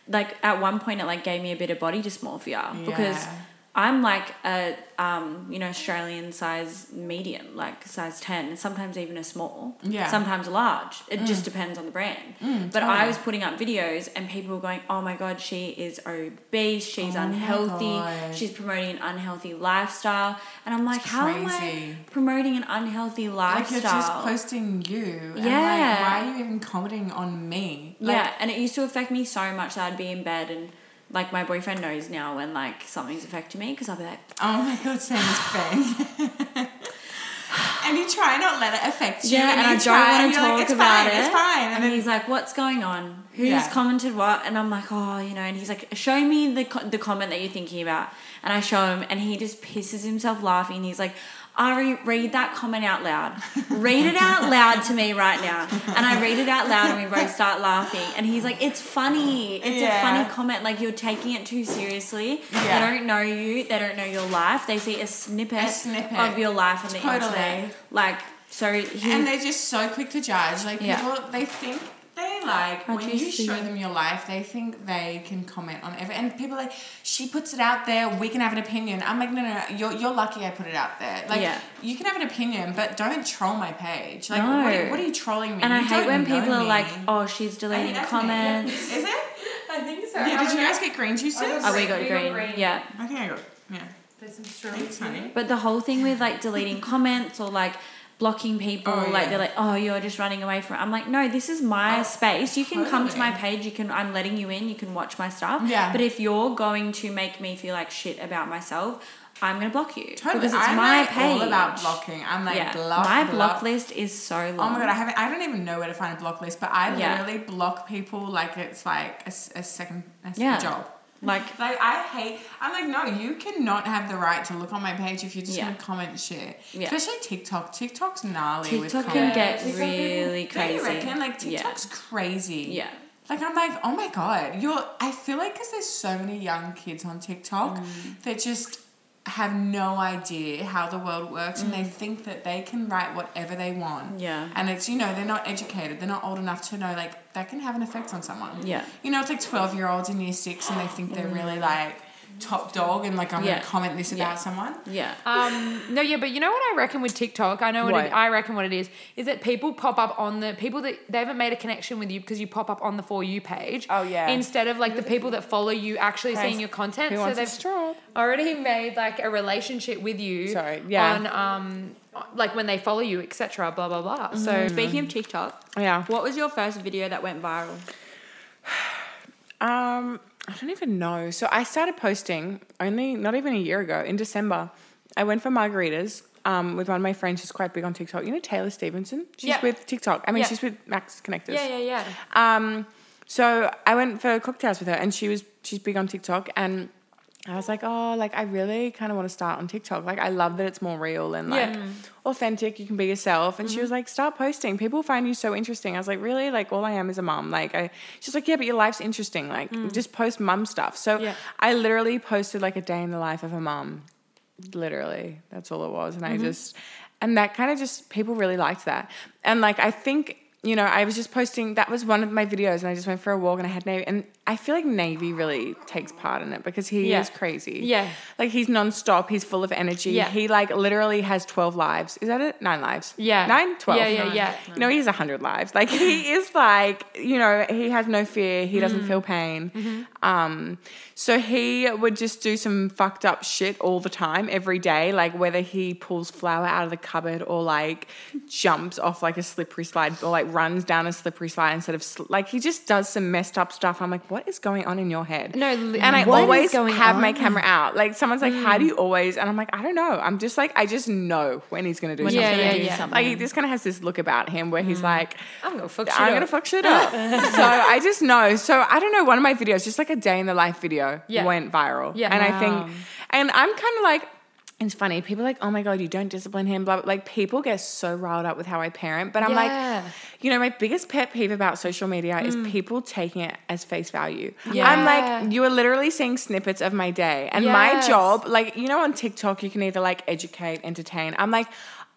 like at one point it like gave me a bit of body dysmorphia because. I'm like a um, you know Australian size medium, like size ten, sometimes even a small, Yeah. Mm. sometimes a large. It just depends on the brand. but I was putting up videos and people were going, "Oh my god, she is obese. She's Oh unhealthy. She's promoting an unhealthy lifestyle." And I'm like, "How am I promoting an unhealthy lifestyle?" Like you're just posting you. And Yeah. like, why are you even commenting on me? Like, yeah, and it used to affect me so much that I'd be in bed and like my boyfriend knows now when like something's affecting me because I'll be like, Oh my god, same as Ben. and you try not let it affect you. Yeah, and, I don't want and to talk like, about fine, it. It's fine. And, And, then he's like, "What's going on? Who's Yeah. commented what?" And I'm like, "Oh, you know." And he's like, "Show me the co- the comment that you're thinking about." And I show him, and he just pisses himself laughing. He's like. Ari, read that comment out loud. Read it out loud to me right now. And I read it out loud, and we both start laughing. And he's like, It's funny. It's Yeah. a funny comment. Like, you're taking it too seriously. Yeah. They don't know you, they don't know your life. They see a snippet, A snippet. of your life on the Totally. internet. Like, so he, and they're just so quick to judge. Like Yeah. people, they think they like How'd when you you show them your life, they think they can comment on every. And people are like, she puts it out there. We can have an opinion. I'm like, no, no, no. You're you're lucky I put it out there. Like, Yeah. you can have an opinion, but don't troll my page. Like, No. what, are, what are you trolling me? And I hate when know people are like, "Oh, she's I think deleting me. comments." *laughs* Is it? I think so. Yeah. Did oh, you guys get green juices? Oh, oh, we got We green. green. Yeah, I think I got. Yeah. There's some Thanks, strawberries. honey. but the whole thing with like deleting *laughs* comments or like blocking people, Oh, like yeah. they're like, "Oh, you're just running away from." It. I'm like, "No, this is my Oh, space. You can come to my page. You can. I'm letting you in. You can watch my stuff. Yeah. But if you're going to make me feel like shit about myself, I'm gonna block you Totally. because it's I'm my like page. all about blocking. I'm like yeah, block. my block, block list is so long. Oh my god, I haven't. I don't even know where to find a block list, but I Yeah. literally block people like it's like a second a s- Yeah. job. Like Like I hate. I'm like, no, you cannot have the right to look on my page if you're just Yeah. gonna comment shit. Yeah. Especially TikTok. TikTok's gnarly with TikTok can get TikTok really Don't you crazy. reckon? Like Yeah. TikTok's crazy. Yeah. Like I'm like, oh my god, you're. I feel like because there's so many young kids on TikTok Mm. that just have no idea how the world works and they think that they can write whatever they want. Mm. Yeah. And it's you know they're not educated. They're not old enough to know like that can have an effect on someone. Yeah. You know, it's like twelve year olds in year six and they think they're really like top dog and like I'm Mm. Yeah. gonna comment this Yeah. about someone. Yeah. Um, no, yeah, but you know what I reckon with TikTok? I know what, What? It, I reckon what it is is that people pop up on the people that they haven't made a connection with you because you pop up on the for you page. Oh, yeah. Instead of like the people that follow you actually Guys, seeing your content, who so wants they've straw? already made like a relationship with you. Sorry, yeah. On um, like when they follow you, etc. Blah blah blah. So Speaking of TikTok, Yeah. what was your first video that went viral? Um, I don't even know. So I started posting only not even a year ago in December. I went for margaritas um, with one of my friends who's quite big on TikTok. You know Taylor Stevenson? She's Yeah. with TikTok. I mean, Yeah. she's with Max Connectors. yeah, yeah, yeah. Um, so I went for cocktails with her, and she was she's big on TikTok, and I was like, oh, like I really kind of want to start on TikTok. Like I love that it's more real and like Yeah. authentic. You can be yourself. And she mm-hmm. was like, start posting. People find you so interesting. I was like, really? Like all I am is a mom. Like I, she's like, yeah, but your life's interesting. Like mm. just post mum stuff. So Yeah. I literally posted like a day in the life of a mum. Literally, that's all it was. And I mm-hmm. just, and that kind of just people really liked that. And like I think. You know, I was just posting. That was one of my videos, and I just went for a walk, and I had no. And I feel like Navy really takes part in it because he Yeah. is crazy. Yeah. like he's nonstop. He's full of energy. Yeah. he like literally has twelve lives. Is that it? Nine lives. Yeah. nine, twelve. Yeah, yeah, yeah. You know, he has a hundred lives. Like he *laughs* is like, you know, he has no fear. He Mm. doesn't feel pain. Mm-hmm. Um, so he would just do some fucked up shit all the time, every day. Like whether he pulls flour out of the cupboard or like jumps off like a slippery slide or like runs down a slippery slide instead of sl- like he just does some messed up stuff. I'm like, what is going on in your head? No, and I always going have my on? Mm. camera out. Like someone's like, how do you always? And I'm like, I don't know. I'm just like, I just know when he's gonna do When something. he's Yeah, yeah, yeah. something. Like he just kind of has this look about him where Mm. he's like, I'm gonna fuck shit I'm up. gonna fuck shit up. *laughs* so I just know. So I don't know. One of my videos, just like a day in the life video, Yeah. went viral. Yeah. and I think, and I'm kind of like. It's funny. People are like, oh my god, you don't discipline him. Blah, blah. Like people get so riled up with how I parent, but I'm Yeah. like, you know, my biggest pet peeve about social media is mm. people taking it as face value. Yeah. I'm like, you are literally seeing snippets of my day, and Yes. my job, like you know, on TikTok, you can either like educate, entertain. I'm like.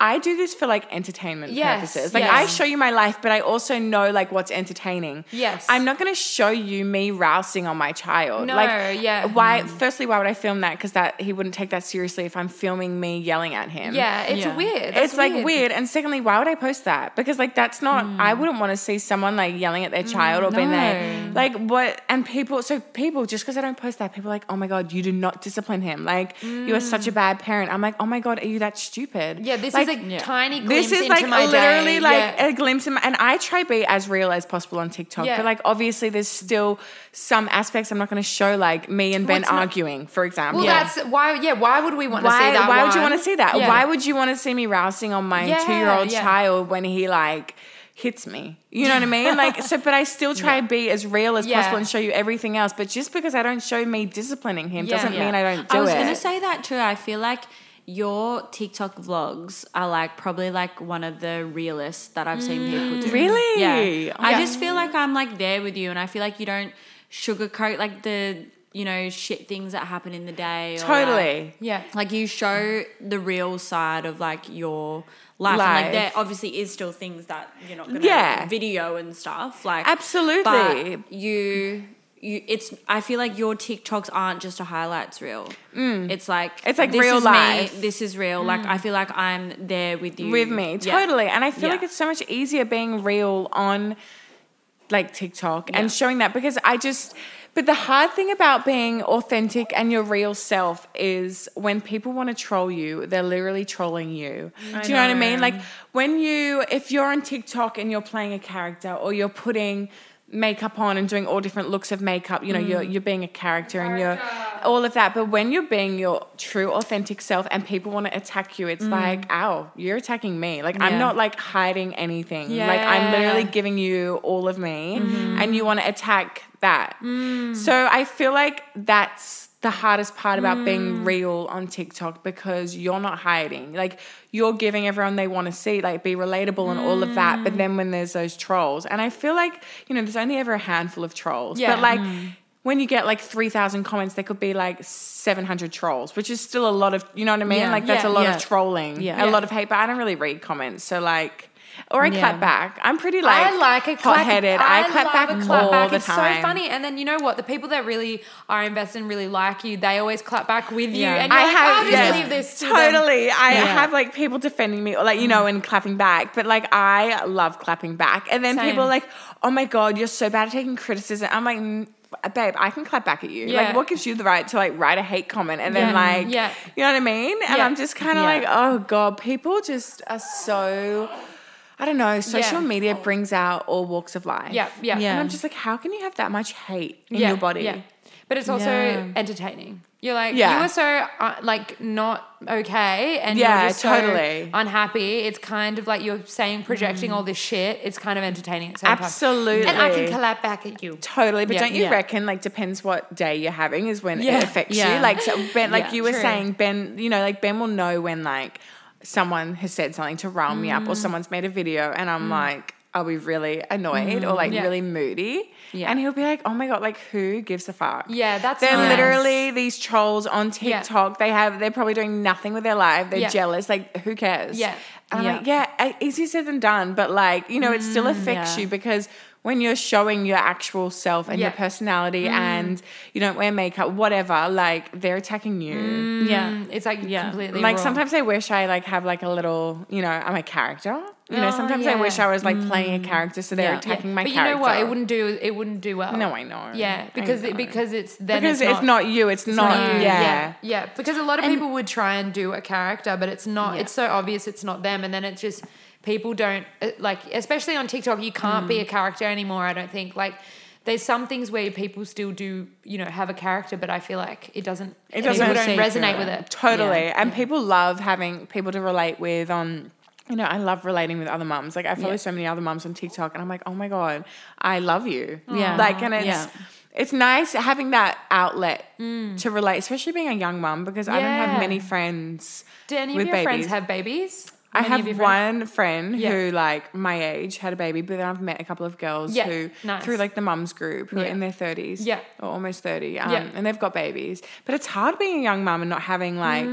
I do this for like entertainment Yes, purposes. Like yes. I show you my life, but I also know like what's entertaining. Yes. I'm not going to show you me rousing on my child. No, like, yeah. Why? Mm. Firstly, why would I film that? Because that he wouldn't take that seriously if I'm filming me yelling at him. Yeah, it's Yeah. weird. That's It's like weird. And secondly, why would I post that? Because like that's not. Mm. I wouldn't want to see someone like yelling at their child or being there. Like what? And people. So people just because I don't post that, people are like, oh my god, you do not discipline him. Like you are such a mm. bad parent. I'm like, oh my god, are you that stupid? Yeah, this like, like a Yeah. tiny glimpse this is like literally day. like yeah. a glimpse of my, and I try be as real as possible on TikTok. Yeah. But like obviously there's still some aspects I'm not going to show like me and Ben it's not- arguing, for example. well, that's why. Yeah, why would we want to see that? why would you want to see that? Yeah. Why would you want to see me rousing on my Yeah, two year old yeah. child when he like hits me? You know what I mean? *laughs* Like so, but I still try to be as real as Yeah. possible and show you everything else. But just because I don't show me disciplining him Yeah. doesn't Yeah. mean I don't do I was gonna say that too. I feel like your TikTok vlogs are like probably like one of the realest that I've seen people do. Mm. Really? Yeah. I just feel like I'm like there with you, and I feel like you don't sugarcoat like the you know shit things that happen in the day. like- totally. Yeah. like you show the real side of like your life, and like there obviously is still things that you're not gonna Yeah. video and stuff like Absolutely. but you you it's I feel like your TikToks aren't just a highlights reel. It's like Mm. It's like this real is life. Me, this is real. Like I feel like I'm there with you. with me Yeah. totally and i feel like it's so much easier being real on like tiktok Yeah. and showing that because i just but the hard thing about being authentic and your real self is when people want to troll you they're literally trolling you do you know what i mean like when you if you're on tiktok and you're playing a character or you're putting makeup on and doing all different looks of makeup. You know you're you're being a character and you're all of that. But when you're being your true authentic self and people want to attack you it's like ow you're attacking me. Like i'm not like hiding anything. Like i'm literally giving you all of me Mm-hmm. and you want to attack that. Mm. so i feel like that's the hardest part about Mm. being real on tiktok because you're not hiding like you're giving everyone they want to see like be relatable and all of that Mm. but then when there's those trolls and i feel like you know there's only ever a handful of trolls Yeah. but like when you get like 3000 comments there could be like 700 trolls which is still a lot of you know what i mean Yeah. like that's Yeah. a lot of trolling Yeah. a lot of hate but i don't really read comments so like or I Yeah. clap back. I'm pretty like I like a clap, hot-headed. I, clap back a clap all back. the it's time. so funny. And then you know what? The people that really are invested and really like you, they always clap back with you. Yeah. And I like, have I'll just yeah, leave this to them. totally. I Yeah. have like people defending me, or like you know, and clapping back. But like I love clapping back, and then Same. people are like, "Oh my god, you're so bad at taking criticism." I'm like. "Mm, Babe, I can clap back at you. Yeah. Like, what gives you the right to like write a hate comment and then Yeah. like, Yeah. you know what I mean? And Yeah. I'm just kind of like, oh god, people just are so. I don't know. Social Yeah. media brings out all walks of life. Yeah, yeah. Yeah. And I'm just like, how can you have that much hate in yeah, your body? Yeah. But it's also Yeah. entertaining. You're like, Yeah. you are so uh, like not okay, and Yeah, you're just so totally. unhappy. It's kind of like you're saying projecting all this shit. It's kind of entertaining at the same time. Absolutely. And I can clap back at you. Totally, but Yeah. don't you Yeah. reckon like depends what day you're having is when Yeah. it affects Yeah. you? Like so Ben, like Yeah. you were True. saying, Ben, you know, like Ben will know when like someone has said something to rile me Mm. up or someone's made a video and I'm like, I'll be really annoyed or like Mm. Yeah. really moody. Yeah. And he'll be like, Oh my god, like who gives a fuck? Yeah, that's They're nice. literally these trolls on Yeah. TikTok. They have they're probably doing nothing with their life. They're Yeah. jealous. Like who cares? Yeah. And I'm Yeah. like, yeah, easier said than done, but like, you know, it still affects yeah. you because when you're showing your actual self and your Yeah. personality and you don't wear makeup, whatever, like they're attacking you. Yeah. Mm, It's like Yeah. completely Like raw. sometimes I wish I like have like a little, you know, I'm a character. You know, Oh, sometimes I wish I was like playing a character, so they're Yeah. Yeah. attacking my but you character. know what? It wouldn't do. It wouldn't do well. No, I know. Yeah, because know. it, because it's then because it's if not you, it's, not, not you. yeah. yeah, yeah. Because a lot of And- people would try and do a character, but it's not. Yeah. It's so obvious it's not them, and then it's just people don't uh, like. Especially on TikTok, you can't Mm. be a character anymore. I don't think like. There's some things where people still do, you know, have a character, but I feel like it doesn't. It doesn't resonate with it. Totally. Yeah. And people love having people to relate with on you know, I love relating with other mums. Like I follow Yeah. so many other mums on TikTok and I'm like, "Oh my god, I love you." Yeah. Like and it's Yeah. it's nice having that outlet to relate, especially being a young mum because I don't have many friends Do any of your friends have babies? I have one friend Yeah. who, like my age, had a baby, but then I've met a couple of girls Yeah, who, nice. through like the mums group, who are in their thirties, Yeah. or almost thirty, um, Yeah. and they've got babies. But it's hard being a young mum and not having like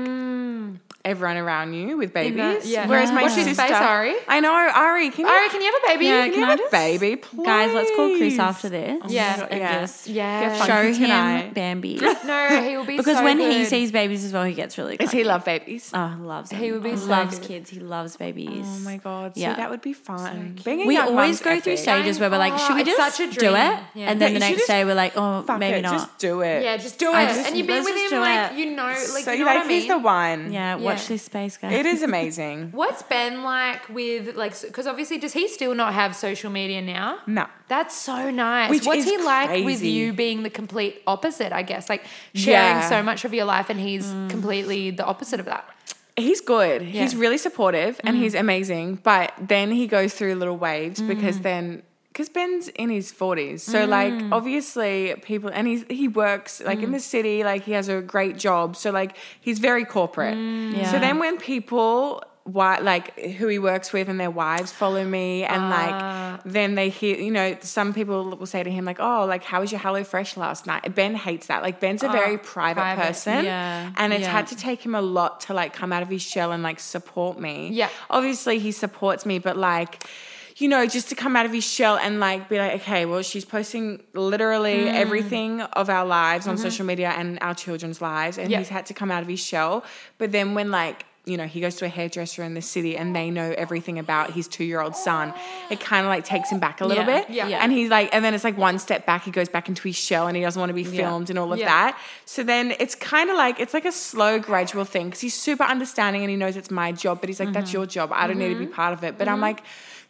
everyone around you with babies. Mm. that- yeah. Whereas my What's his sister, face, Ari? I know Ari. Can you? Ari, can you have a baby? Yeah, can can you I have a baby, please? Guys, let's call Chris after this. Yeah. And Yeah. just Yeah. Show funky him tonight. Bambi. *laughs* No, he will be because so when he sees babies as well, he gets really. Does he cranky. love babies? Oh, loves them. He would be He so loves good. kids. He loves babies. Oh my god! See, Yeah. that would be fun. Being We always mum's go through stages where we're like, Oh, should we just such a do it? Yeah. And Yeah, then the next day we're like, oh, Fuck maybe it, not. Just do it. Yeah, just do I it. just- and you've been with him, like, it. you know, like, so you know like, what I mean? he's the one. Yeah, Yeah. Watch this space, guys. It is *laughs* amazing. What's Ben like with like? Because obviously, does he still not have social media now? No. That's so nice. Which What's is he like with you being the complete opposite? I guess like sharing Yeah. so much of your life, and he's mm. completely the opposite of that. He's good. He's Yeah. Mm. really supportive and he's amazing. But then he goes through little waves because then because Ben's in his forties, so like Mm. obviously people and he's he works like in the city, like he has a great job, so like he's very corporate. Mm. Yeah. So then when people why like who he works with and their wives follow me and Ah. like then they hear you know some people will say to him like oh like how was your hello fresh last night ben hates that like ben's a very private, private. person Yeah, and it's yeah. had to take him a lot to like come out of his shell and like support me Yeah. obviously he supports me but like you know just to come out of his shell and like be like okay well she's posting literally Mm. everything of our lives on social media and our children's lives and Mm-hmm. He's had to come out of his shell but then when like you know, he goes to a hairdresser in the city and they know everything about his two year old son. It kind of like takes him back a little Yeah, bit. yeah. Yeah. And he's like, and then it's like one step back, he goes back into his shell and he doesn't want to be filmed and all of Yeah. that. So then it's kind of like, it's like a slow, gradual thing because he's super understanding and he knows it's my job, but he's like, Mm-hmm. that's your job. I don't need to be part of it. But I'm like,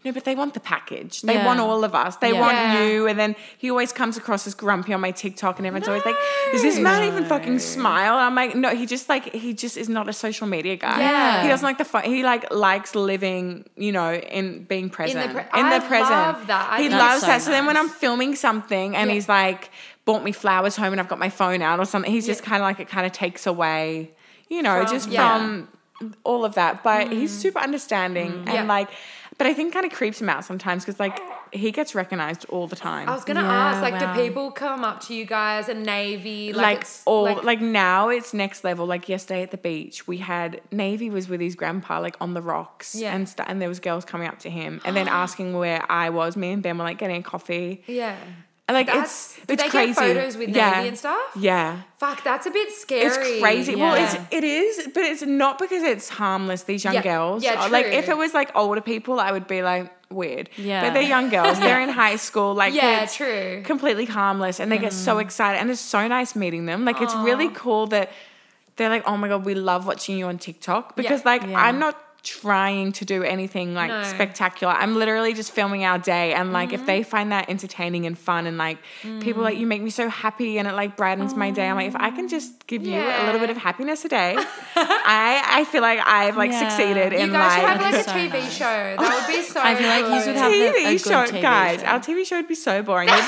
no, but they want the package. They Yeah. want all of us. They want Yeah. you. And then he always comes across as grumpy on my TikTok, and everyone's always like, "Does this man even fucking smile?" And I'm like, "No, he just like he just is not a social media guy. Yeah. he doesn't like the fun. He like likes living, you know, in being present pre- in the present. love that. I he loves so that. So then when. I'm filming something and Yeah. he's like bought me flowers home and I've got my phone out or something, he's just kind of like it kind of takes away, you know, From- just yeah. from all of that. But he's mm. super understanding mm. and Yeah. like, but I think kind of creeps him out sometimes because like he gets recognized all the time. I was gonna Yeah, ask, like, wow. do people come up to you guys and Navy like, like it's- all like, like, now it's next level like yesterday at the beach we had navy was with his grandpa like on the rocks Yeah. and st- and there was girls coming up to him and then *gasps* asking where i was me and ben were like getting a coffee yeah. Like That's, it's it's they crazy photos with yeah. Navy and stuff? yeah Fuck, that's a bit scary. it's crazy. Well, Yeah. it's it is, but it's not because it's harmless. These young Yeah. girls, Yeah, Uh, like if it was like older people, I would be like weird. Yeah. but they're young girls. *laughs* They're in high school. Like Yeah, true. completely harmless, and they get so excited, and it's so nice meeting them. Like it's really cool that they're like, oh my god, we love watching you on TikTok because like. I'm not trying to do anything like No. spectacular. I'm literally just filming our day and like Mm-hmm. if they find that entertaining and fun and like people like you make me so happy and it like brightens my day. I'm like if I can just give you a little bit of happiness a day, *laughs* I I feel like I've like Yeah. succeeded You in guys should like have like a So TV nice. show. That would be *laughs* so. I feel like you good. should have the- a TV good show, TV guys. show. Our TV show would be so boring. *laughs*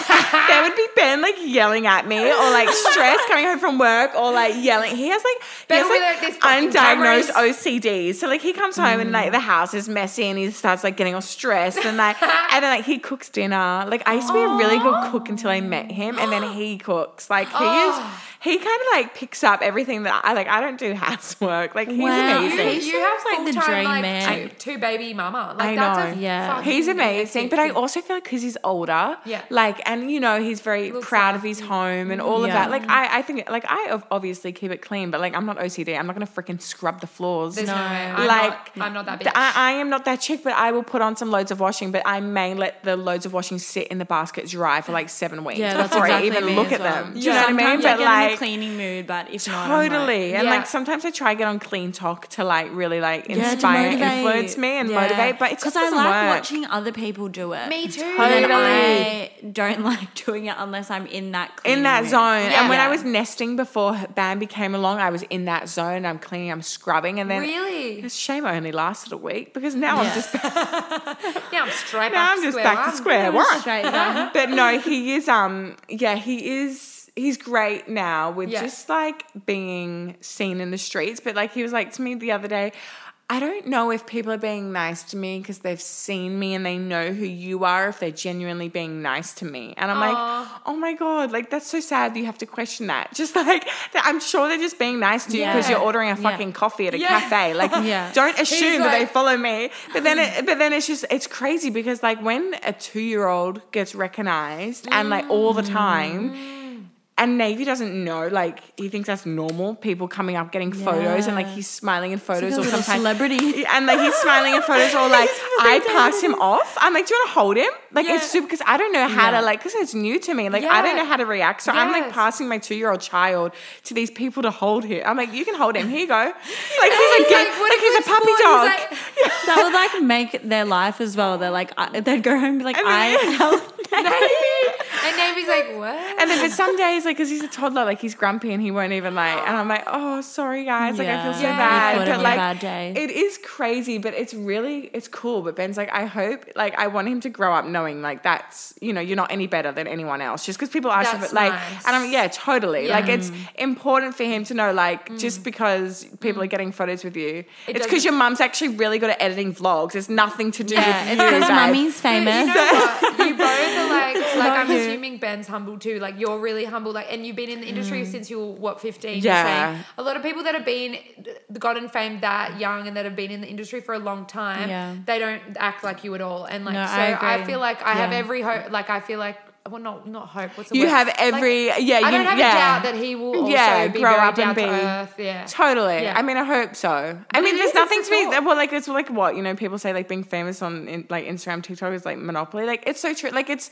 There there would be Ben like yelling at me or like stress coming home from work or like yelling. He has like Ben he has like, like, "These undiagnosed cameras." OCD. So like he comes home and like mm. the house is messy and he starts like getting all stressed and like and then like he cooks dinner. Like I used to be a really good cook until I met him and then *gasps* he cooks. Like he is oh. He kind of like picks up everything that I like. I don't do *laughs* housework. Like he's Wow. You, amazing. you have like the dream like man. two, two baby mama. Like I that's know. a Yeah. He's amazing, but I also feel like because he's older, Yeah. like, and you know, he's very Looks proud of his home and all of that. Like, I, I think, like, I obviously keep it clean, but like, I'm not OCD. I'm not gonna freaking scrub the floors. There's no, No. way. I'm like, not, I'm not that bitch. I, I am not that chick, but I will put on some loads of washing, but I may let the loads of washing sit in the basket dry for like seven weeks Yeah, that's before exactly I even look at well. them. Do you know what I mean? Sometimes But get in a like, cleaning mood, but if not, I'm like- Totally. and Yeah. like sometimes I try to get on CleanTok to like really like inspire, motivate. influence me and Yeah. motivate, but it just I doesn't like work. watching other people do it. Me too. And then Totally. I don't *laughs* like doing it unless I'm in that cleaning in that mood. zone. And when I was nesting before Bambi came along, I was in that zone. I'm cleaning, I'm scrubbing, and then really? it's shame I only lasted a week because now I'm just *laughs* Yeah, I'm straight *laughs* now back I'm just square back to square one. Straight. But no, he is um yeah he is he's great now with Yeah. just like being seen in the streets. But like he was like to me the other day. I don't know if people are being nice to me because they've seen me and they know who you are, if they're genuinely being nice to me. And I'm Aw. like, oh my God, like that's so sad that you have to question that. *laughs* Just like, I'm sure they're just being nice to you because Yeah. you're ordering a Yeah. fucking coffee at a Yeah. cafe. Like, *laughs* Yeah. don't assume that they follow me. But then, it, *laughs* but then it's just, it's crazy because like when a two year old gets recognized and like all the time, and Navy doesn't know. Like he thinks that's normal. People coming up getting photos and like he's smiling in photos like or sometimes celebrity. *laughs* and like he's smiling in *laughs* photos or like I pass him off. I'm like, do you want to hold him? Like Yeah. it's super because I don't know how Yeah. to like because it's new to me. Like I don't know how to react. So I'm like passing my two year old child to these people to hold him. I'm like, you can hold him. Here you go. *laughs* Like he's a Like, like, like he's a puppy. Dog. like- that would like make their life as well. They're like, I, they'd go home and be like, And I then- held and Navy's like, what? And then for some days, like, because he's a toddler, like he's grumpy and he won't even like. And I'm like, oh, sorry guys, like I feel so bad. You put him But like, bad day. it is crazy, but it's really it's cool. But Ben's like, I hope, like, I want him to grow up knowing like that's you know you're not any better than anyone else just because people ask you, That's but like, nice. and I'm yeah, totally. Like, it's important for him to know like mm. just because people are mm. getting photos with you, It it's because your mum's actually really good at editing vlogs. It's nothing to do Yeah, with it's you. because mummy's *laughs* famous. *laughs* You know what? You both are like, like I'm assuming Ben's humble too. Like you're really humble. Like, and you've been in the industry since you were what 15. Yeah. A lot of people that have been gotten fame that young and that have been in the industry for a long time, Yeah. they don't act like you at all. And like, No, so I I, feel like I have every hope. Like I feel like. Well, not not hope. What's the You word? have Like, every yeah. I you, don't have yeah. a doubt that he will also Yeah, be grow up and be- earth. Yeah. Totally. Yeah. I mean, I hope so. I mean, there's nothing to be. Well, like it's like what you know. People say like being famous on in, like Instagram, TikTok is like monopoly. Like it's so true. Like it's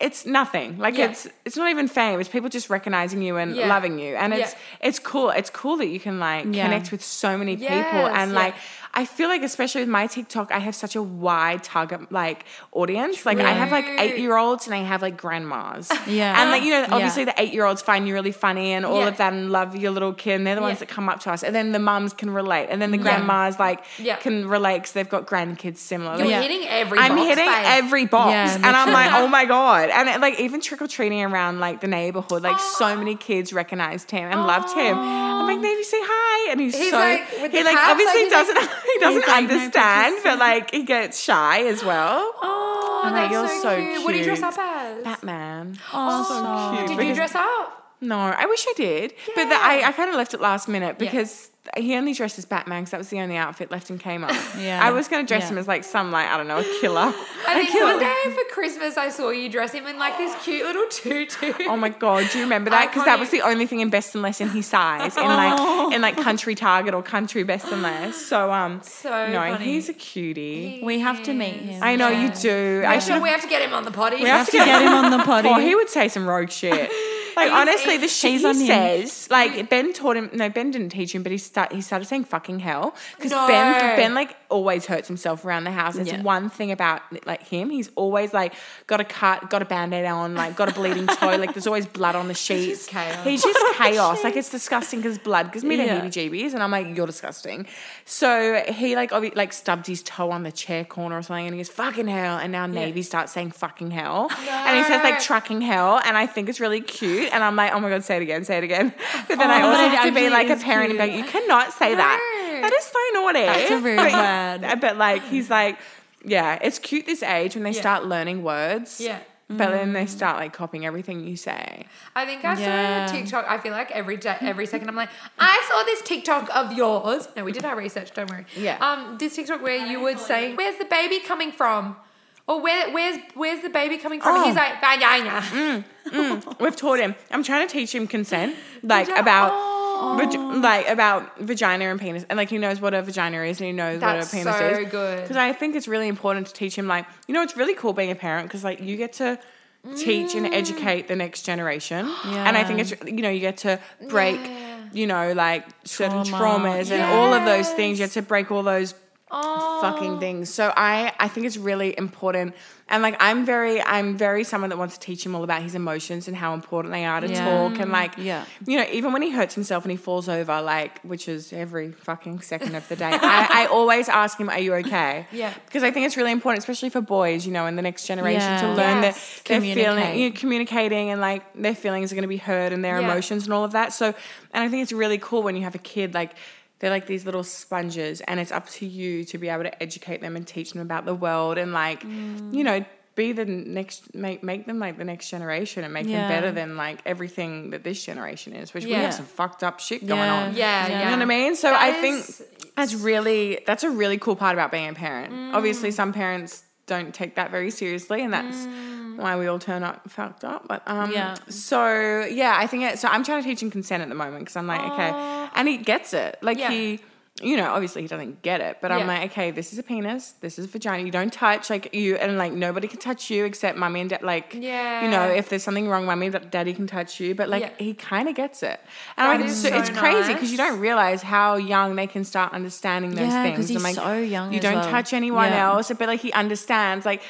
it's nothing. Like Yeah. it's it's not even fame. It's people just recognizing you and Yeah. loving you, and it's Yeah. it's cool. It's cool that you can like Yeah. connect with so many people, and yeah. like I feel like especially with my TikTok, I have such a wide target like audience. Like I have like eight year olds and I have like grandmas. Yeah. and like you know, Yeah. obviously the eight year olds find you really funny and all Yeah. of that and love your little kid and they're the ones Yeah. that come up to us and then the mums can relate and then the Yeah. grandmas like Yeah. can relate because they've got grandkids similar You're Yeah. hitting every. I'm box, hitting babe. every box Yeah, and I'm like oh my god and it, like even trick or treating around like the neighborhood like so many kids recognized him and loved him I'm like maybe say hi and he's, He's so like, he like obviously like- doesn't *laughs* *laughs* he doesn't like, understand pictures." but like he gets shy as well Oh, I'm like, that's "You're so, so cute. What do you dress up as? Batman Oh, oh so cute. Did you dress up? No, I wish I did. But the, I, I kind of left it last minute Yeah. because he only dressed as Batman because that was the only outfit left in Kmart. *laughs* Yeah. I was going to dress Yeah. him as like some, like, I don't know, a killer. *laughs* I think one day for Christmas I saw you dress him in like this cute little tutu. Oh my god, do you remember that? *laughs* Because that was the only thing in Best and Less in his size in like in like Country Target or Country Best and Less. So um, So no, funny. he's a cutie. We have to meet him. I know Yeah. you do. I I should should. we have to get him on the potty. We have to get him on the potty. Oh, he would say some rogue shit. Like honestly, the shit he says, like Ben taught him. No, Ben didn't teach him, but he start he started saying fucking hell because No. Ben Ben like always hurts himself around the house. It's Yeah. one thing about like him. He's always like got a cut, got a band-aid on, like got a bleeding toe. Like there's always blood on the sheets. just chaos. He's just *laughs* chaos. Like it's disgusting because blood gives me the Yeah. heebie-jeebies, and I'm like, you're disgusting. So he like obvi- like stubbed his toe on the chair corner or something, and he goes fucking hell, and now Navy starts saying fucking hell, and he says like No. trucking hell, and I think it's really cute, and I'm like, oh my god, say it again, say it again. *laughs* But then I Oh, also have to be like a parent and be like, you cannot say that. That is so naughty. That's a rude but, word. But like he's like, yeah, it's cute this age when they Yeah. start learning words. Yeah. But then Mm. they start like copying everything you say. I think I Yeah. saw TikTok. I feel like every day, every second, I'm like, I saw this TikTok of yours. No, we did our research. Don't worry. Yeah. Um, this TikTok where you would say, "Where's the baby coming from?" Or where, where's, where's the baby coming from? Oh. He's like, vagina. Mm, mm. *laughs* We've taught him. I'm trying to teach him consent, like Vagi- about, Oh. vag- like about vagina and penis, and like he knows what a vagina is and he knows That's what a penis so is. good. Because I think it's really important to teach him. Like you know, it's really cool being a parent because like you get to teach and mm. educate the next generation, yeah. *gasps* and I think it's you know you get to break. Yeah. You know, like certain Trauma. traumas and all of those things. You have to break all those Oh. fucking things. So I I think it's really important. And like I'm very I'm very someone that wants to teach him all about his emotions and how important they are to Yeah. talk and like Yeah. you know even when he hurts himself and he falls over like which is every fucking second of the day I, *laughs* I always ask him are you okay Yeah. because I think it's really important especially for boys you know in the next generation to learn Yes. that they're feeling you know, communicating and like their feelings are going to be heard and their Yeah. emotions and all of that so and I think it's really cool when you have a kid like they're like these little sponges and it's up to you to be able to educate them and teach them about the world and like Mm. you know be the next make make them like the next generation and make Yeah. them better than like everything that this generation is which we have some fucked up shit going on Yeah, yeah. you know what I mean? So That I is- think that's really that's a really cool part about being a parent. Mm. Obviously, some parents don't take that very seriously, and that's why we all turn up fucked up. But um, Yeah. So yeah, I think it, so. I'm trying to teach him consent at the moment because I'm like, okay, and he gets it. Like Yeah. he. You know, obviously he doesn't get it, but I'm like, okay, this is a penis, this is a vagina. You don't touch, like you, and like nobody can touch you except mummy and dad. Like, yeah, you know, if there's something wrong, mummy and daddy can touch you, but like Yeah. he kind of gets it, and That like it's, so, it's crazy because you don't realize how young they can start understanding those Yeah, things. he's and, like, so young You don't well. touch anyone Yeah. else, but like he understands like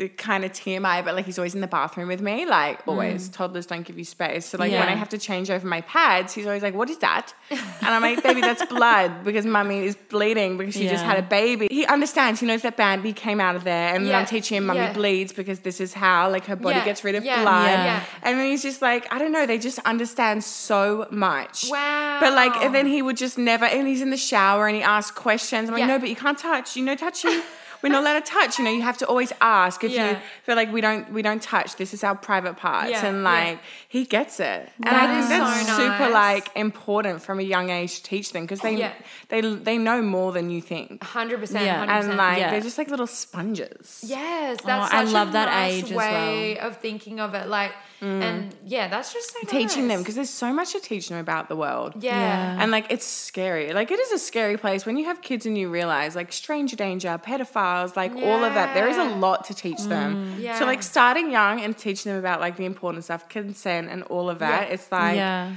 the kind of TMI, but like he's always in the bathroom with me, like always. Toddlers don't give you space, so like when Mm. I have to change over my pads, he's always like, "What is that?" *laughs* And I'm like, "Baby, that's blood because mummy is bleeding because she just had a baby." He understands. He knows that Bambi came out of there, and Yeah. I'm teaching him, "Mummy Yeah. bleeds because this is how like her body Yeah. gets rid of Yeah. blood." Yeah. Yeah. And then he's just like, I don't know, they just understand so much. Wow. But like, and then he would just never, and he's in the shower and he asks questions. I'm like, Yeah. no, but you can't touch. You know, touching. *laughs* We're not allowed to touch. You know, you have to always ask if you feel like we don't we don't touch. This is our private parts, Yeah, and yeah. like he gets it. And That I think is that's so super like important from a young age to teach them because they Yeah. they they know more than you think, Hundred percent. Yeah. Hundred and like Yeah. they're just like little sponges. Yes, Oh, that's I such love a that nice age as way of thinking of it. Like, and yeah, that's just so Mm. Teaching them because there's so much to teach them about the world. yeah. Yeah. And like it's scary. Like it is a scary place when you have kids and you realize like stranger danger, pedophiles, like all of that. There is a lot to teach them. Yeah. So like starting young and teaching them about like the important stuff, consent and all of that. Yeah. It's like yeah.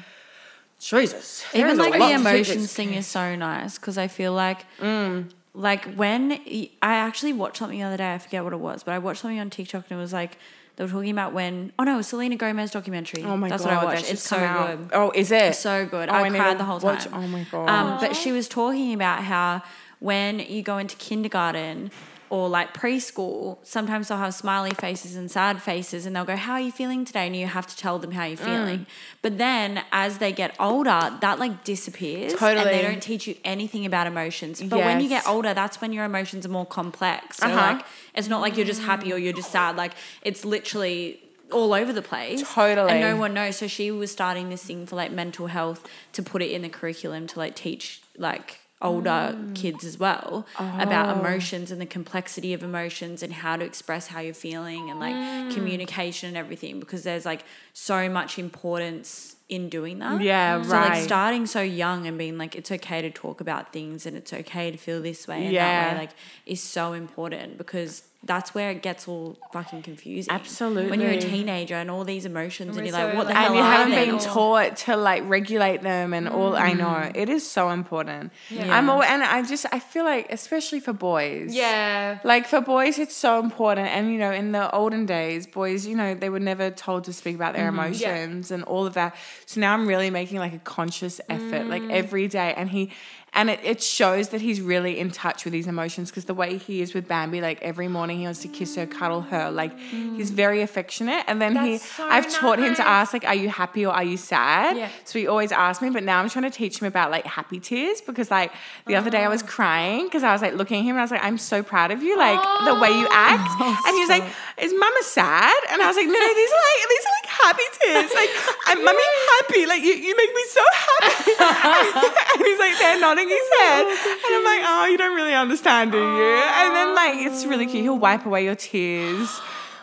Jesus. Even like the to emotions thing is so nice because I feel like, Mm. like when I actually watched something the other day, I forget what it was, but I watched something on TikTok and it was like they were talking about when oh no, Selena Gomez documentary. Oh my That's god, what I watched. It's so out. good. Oh, is it? It's so good. Oh, I, need cried the whole watch- time. Oh my god. Um, but she was talking about how when you go into kindergarten or like preschool, sometimes they'll have smiley faces and sad faces, and they'll go, "How are you feeling today?" And you have to tell them how Mm. you're feeling. But then as they get older, that like disappears, and they don't teach you anything about emotions. But when you get older, that's when your emotions are more complex. So Uh-huh. like, it's not like you're just happy or you're just sad. Like it's literally all over the place. Totally. And no one knows. So she was starting this thing for like mental health to put it in the curriculum to like teach like older mm. kids as well about uh-huh. emotions and the complexity of emotions and how to express how you're feeling and like mm. communication and everything because there's like so much importance in doing that. Yeah, So like right. starting so young and being like it's okay to talk about things and it's okay to feel this way and that Yeah. way like is so important because that's where it gets all fucking confusing. Absolutely. When you're a teenager and all these emotions and, we're you're like, what the like, hell and you are haven't they? been or- taught to like regulate them and all I mm. know. It is so important. Yeah. I'm all, and I just I feel like especially for boys. Yeah. like for boys it's so important. And you know in the olden days boys you know they were never told to speak about their mm-hmm. emotions and all of that. So now I'm really making like a conscious effort like mm. every day. And he and it, it shows that he's really in touch with his emotions because the way he is with Bambi like every morning he wants to kiss her cuddle her like he's mm. very affectionate. And then he so I've taught him to ask like are you happy or are you sad? Yeah. so he always asks me but now I'm trying to teach him about like happy tears because like the other day I was oh. crying because I was like looking at him and I was like I'm so proud of you like the way you oh. act. *laughs* Oh, and he was like is mama sad? And I was like no no these are like these are like happy tears. Like I'm *laughs* mummy happy. Like you, you make me so happy. *laughs* And he's like there nodding his head. And I'm like oh you don't really understand do you? And then like it's really cute. He'll wipe away your tears.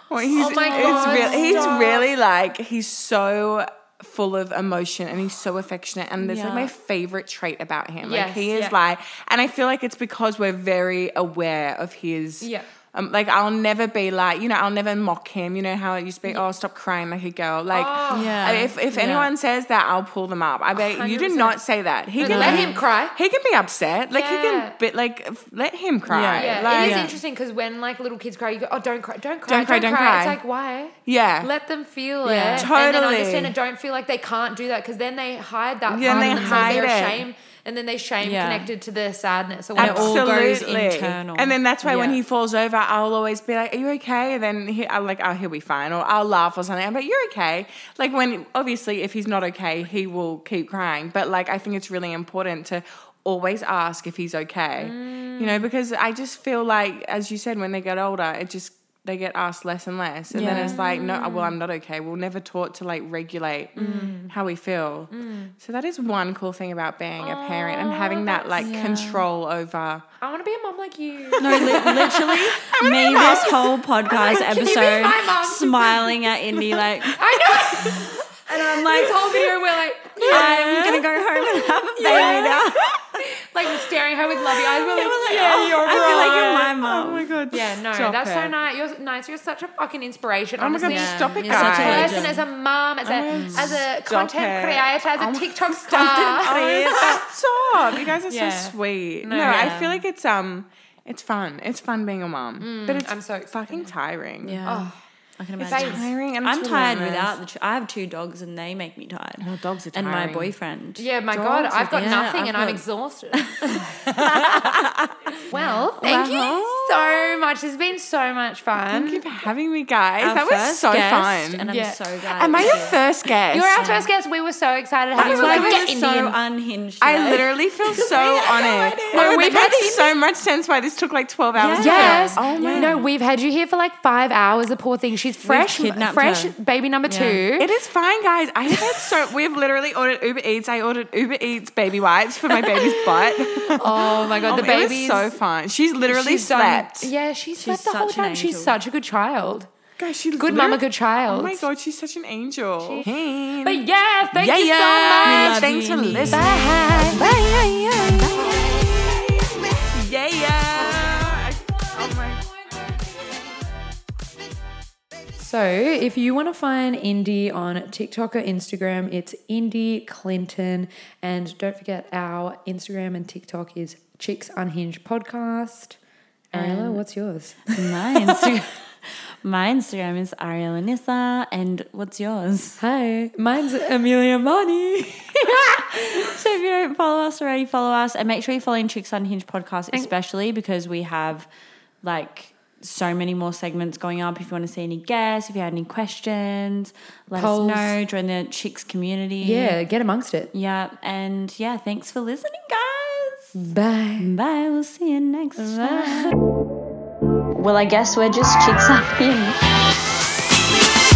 Well, he's, Oh my it's God, really, he's really like he's so full of emotion and he's so affectionate. And that's like my favorite trait about him. like he is yeah. like and I feel like it's because we're very aware of his Yeah. Um, like I'll never be like you know I'll never mock him you know how it used to be oh stop crying like a girl like Oh. Yeah. if, if Yeah. anyone says that I'll pull them up I bet you did 100%. not say that he can Let him cry. he can be upset like he can bit like f- let him cry Yeah. Yeah, like, it is Yeah. interesting because when like little kids cry, you go, "Oh, don't cry, don't cry, Don't cry, don't cry. It's like why? yeah Let them feel Yeah. it, and then understand it. Don't feel like they can't do that because then they hide that Yeah, part and of they themselves. They're hide it. shame, and then they shame Yeah. connected to their sadness or And whatever. it all goes internal. And then that's why when he falls over, I'll always be like, "Are you okay?" And then he, I'm like, "Oh, he'll be fine," or I'll laugh or something. I'm like, "You're okay." Like when obviously, if he's not okay, he will keep crying. But like, I think it's really important to always ask if he's okay. You know, mm. because I just feel like, as you said, when they get older, it just they get asked less and less, and then it's like, no, well, I'm not okay. We're never taught to like regulate mm. how we feel. Mm. So that is one cool thing about being a parent and having oh, that like Yeah. control over. I want to be a mom like you. No, li- *laughs* literally, me this whole podcast Can you be episode smiling at Indy like, *laughs* I know. and I'm this like, whole video, we're like, I'm gonna go home and have a baby now. *laughs* *laughs* like staring her with lovey eyes. We're like, Yeah, you're I feel like you're my mom. Oh my god. yeah, no, stop that's so nice. You're nice. You're such a fucking inspiration. Oh my Honestly. god, Yeah, stop it, you're such a guys. person, as a mom, as a as a content it. creator, as a Oh my- TikTok *laughs* star. Oh, *laughs* stop! You guys are Yeah. so sweet. No, No, I feel like it's um, it's fun. It's fun being a mom, but it's I'm so fucking tiring. Yeah, I can It's imagine. tiring and I'm tired relentless. without the. Ch- I have two dogs and they make me tired. Well, dogs are and my boyfriend. Yeah, my Dogs God, I've got yeah, nothing I've and I'm exhausted. *laughs* well, thank Well. you so much. It's been so much fun. Thank you for having me, guys. Our that was so guest, fun. and I'm Yeah. so glad. Am I your you. first guest? You're our first guest. We were so excited to have you. That's why we're so Indian. unhinged. I literally feel *laughs* so honored. No, we've we've had had so much sense why this took like 12 hours to Yes. film. Oh my No, we've had you here for like five hours. The poor thing. She's fresh, fresh her. baby number Yeah. two. It is fine, guys. I have had so *laughs* we've literally ordered Uber Eats. I ordered Uber Eats baby wipes for my baby's *laughs* butt. Oh my god, oh the it was baby's so fun. She's literally she's done- slept. yeah, she slept the such whole an time. She's such a good child. Guys, she's Good literally- mama, good child. Oh my god, she's such an angel. Hey. But yeah, thank yeah, you yeah. so much. Thanks you, for Amy. listening. Bye. Yeah, yeah. So, if you want to find Indy on TikTok or Instagram, it's Indy Clinton. And don't forget, our Instagram and TikTok is Chicks Unhinged Podcast. Ariella, what's yours? My Instagram. *laughs* My Instagram is Ariel Anissa, and what's yours? Hi, mine's Amelia Mani. *laughs* So if you don't follow us already, follow us, and make sure you follow in Chicks Unhinged podcast, especially because we have like so many more segments going up. If you want to see any guests, if you had any questions, let Polls. us know. Join the Chicks community. yeah, get amongst it. Yeah, and yeah, thanks for listening, guys. Bye. Bye. We'll see you next time. Well, I guess we're just chicks unhinged.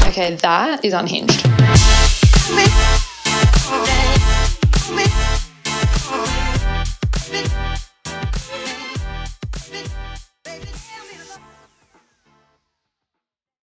Okay, that is unhinged.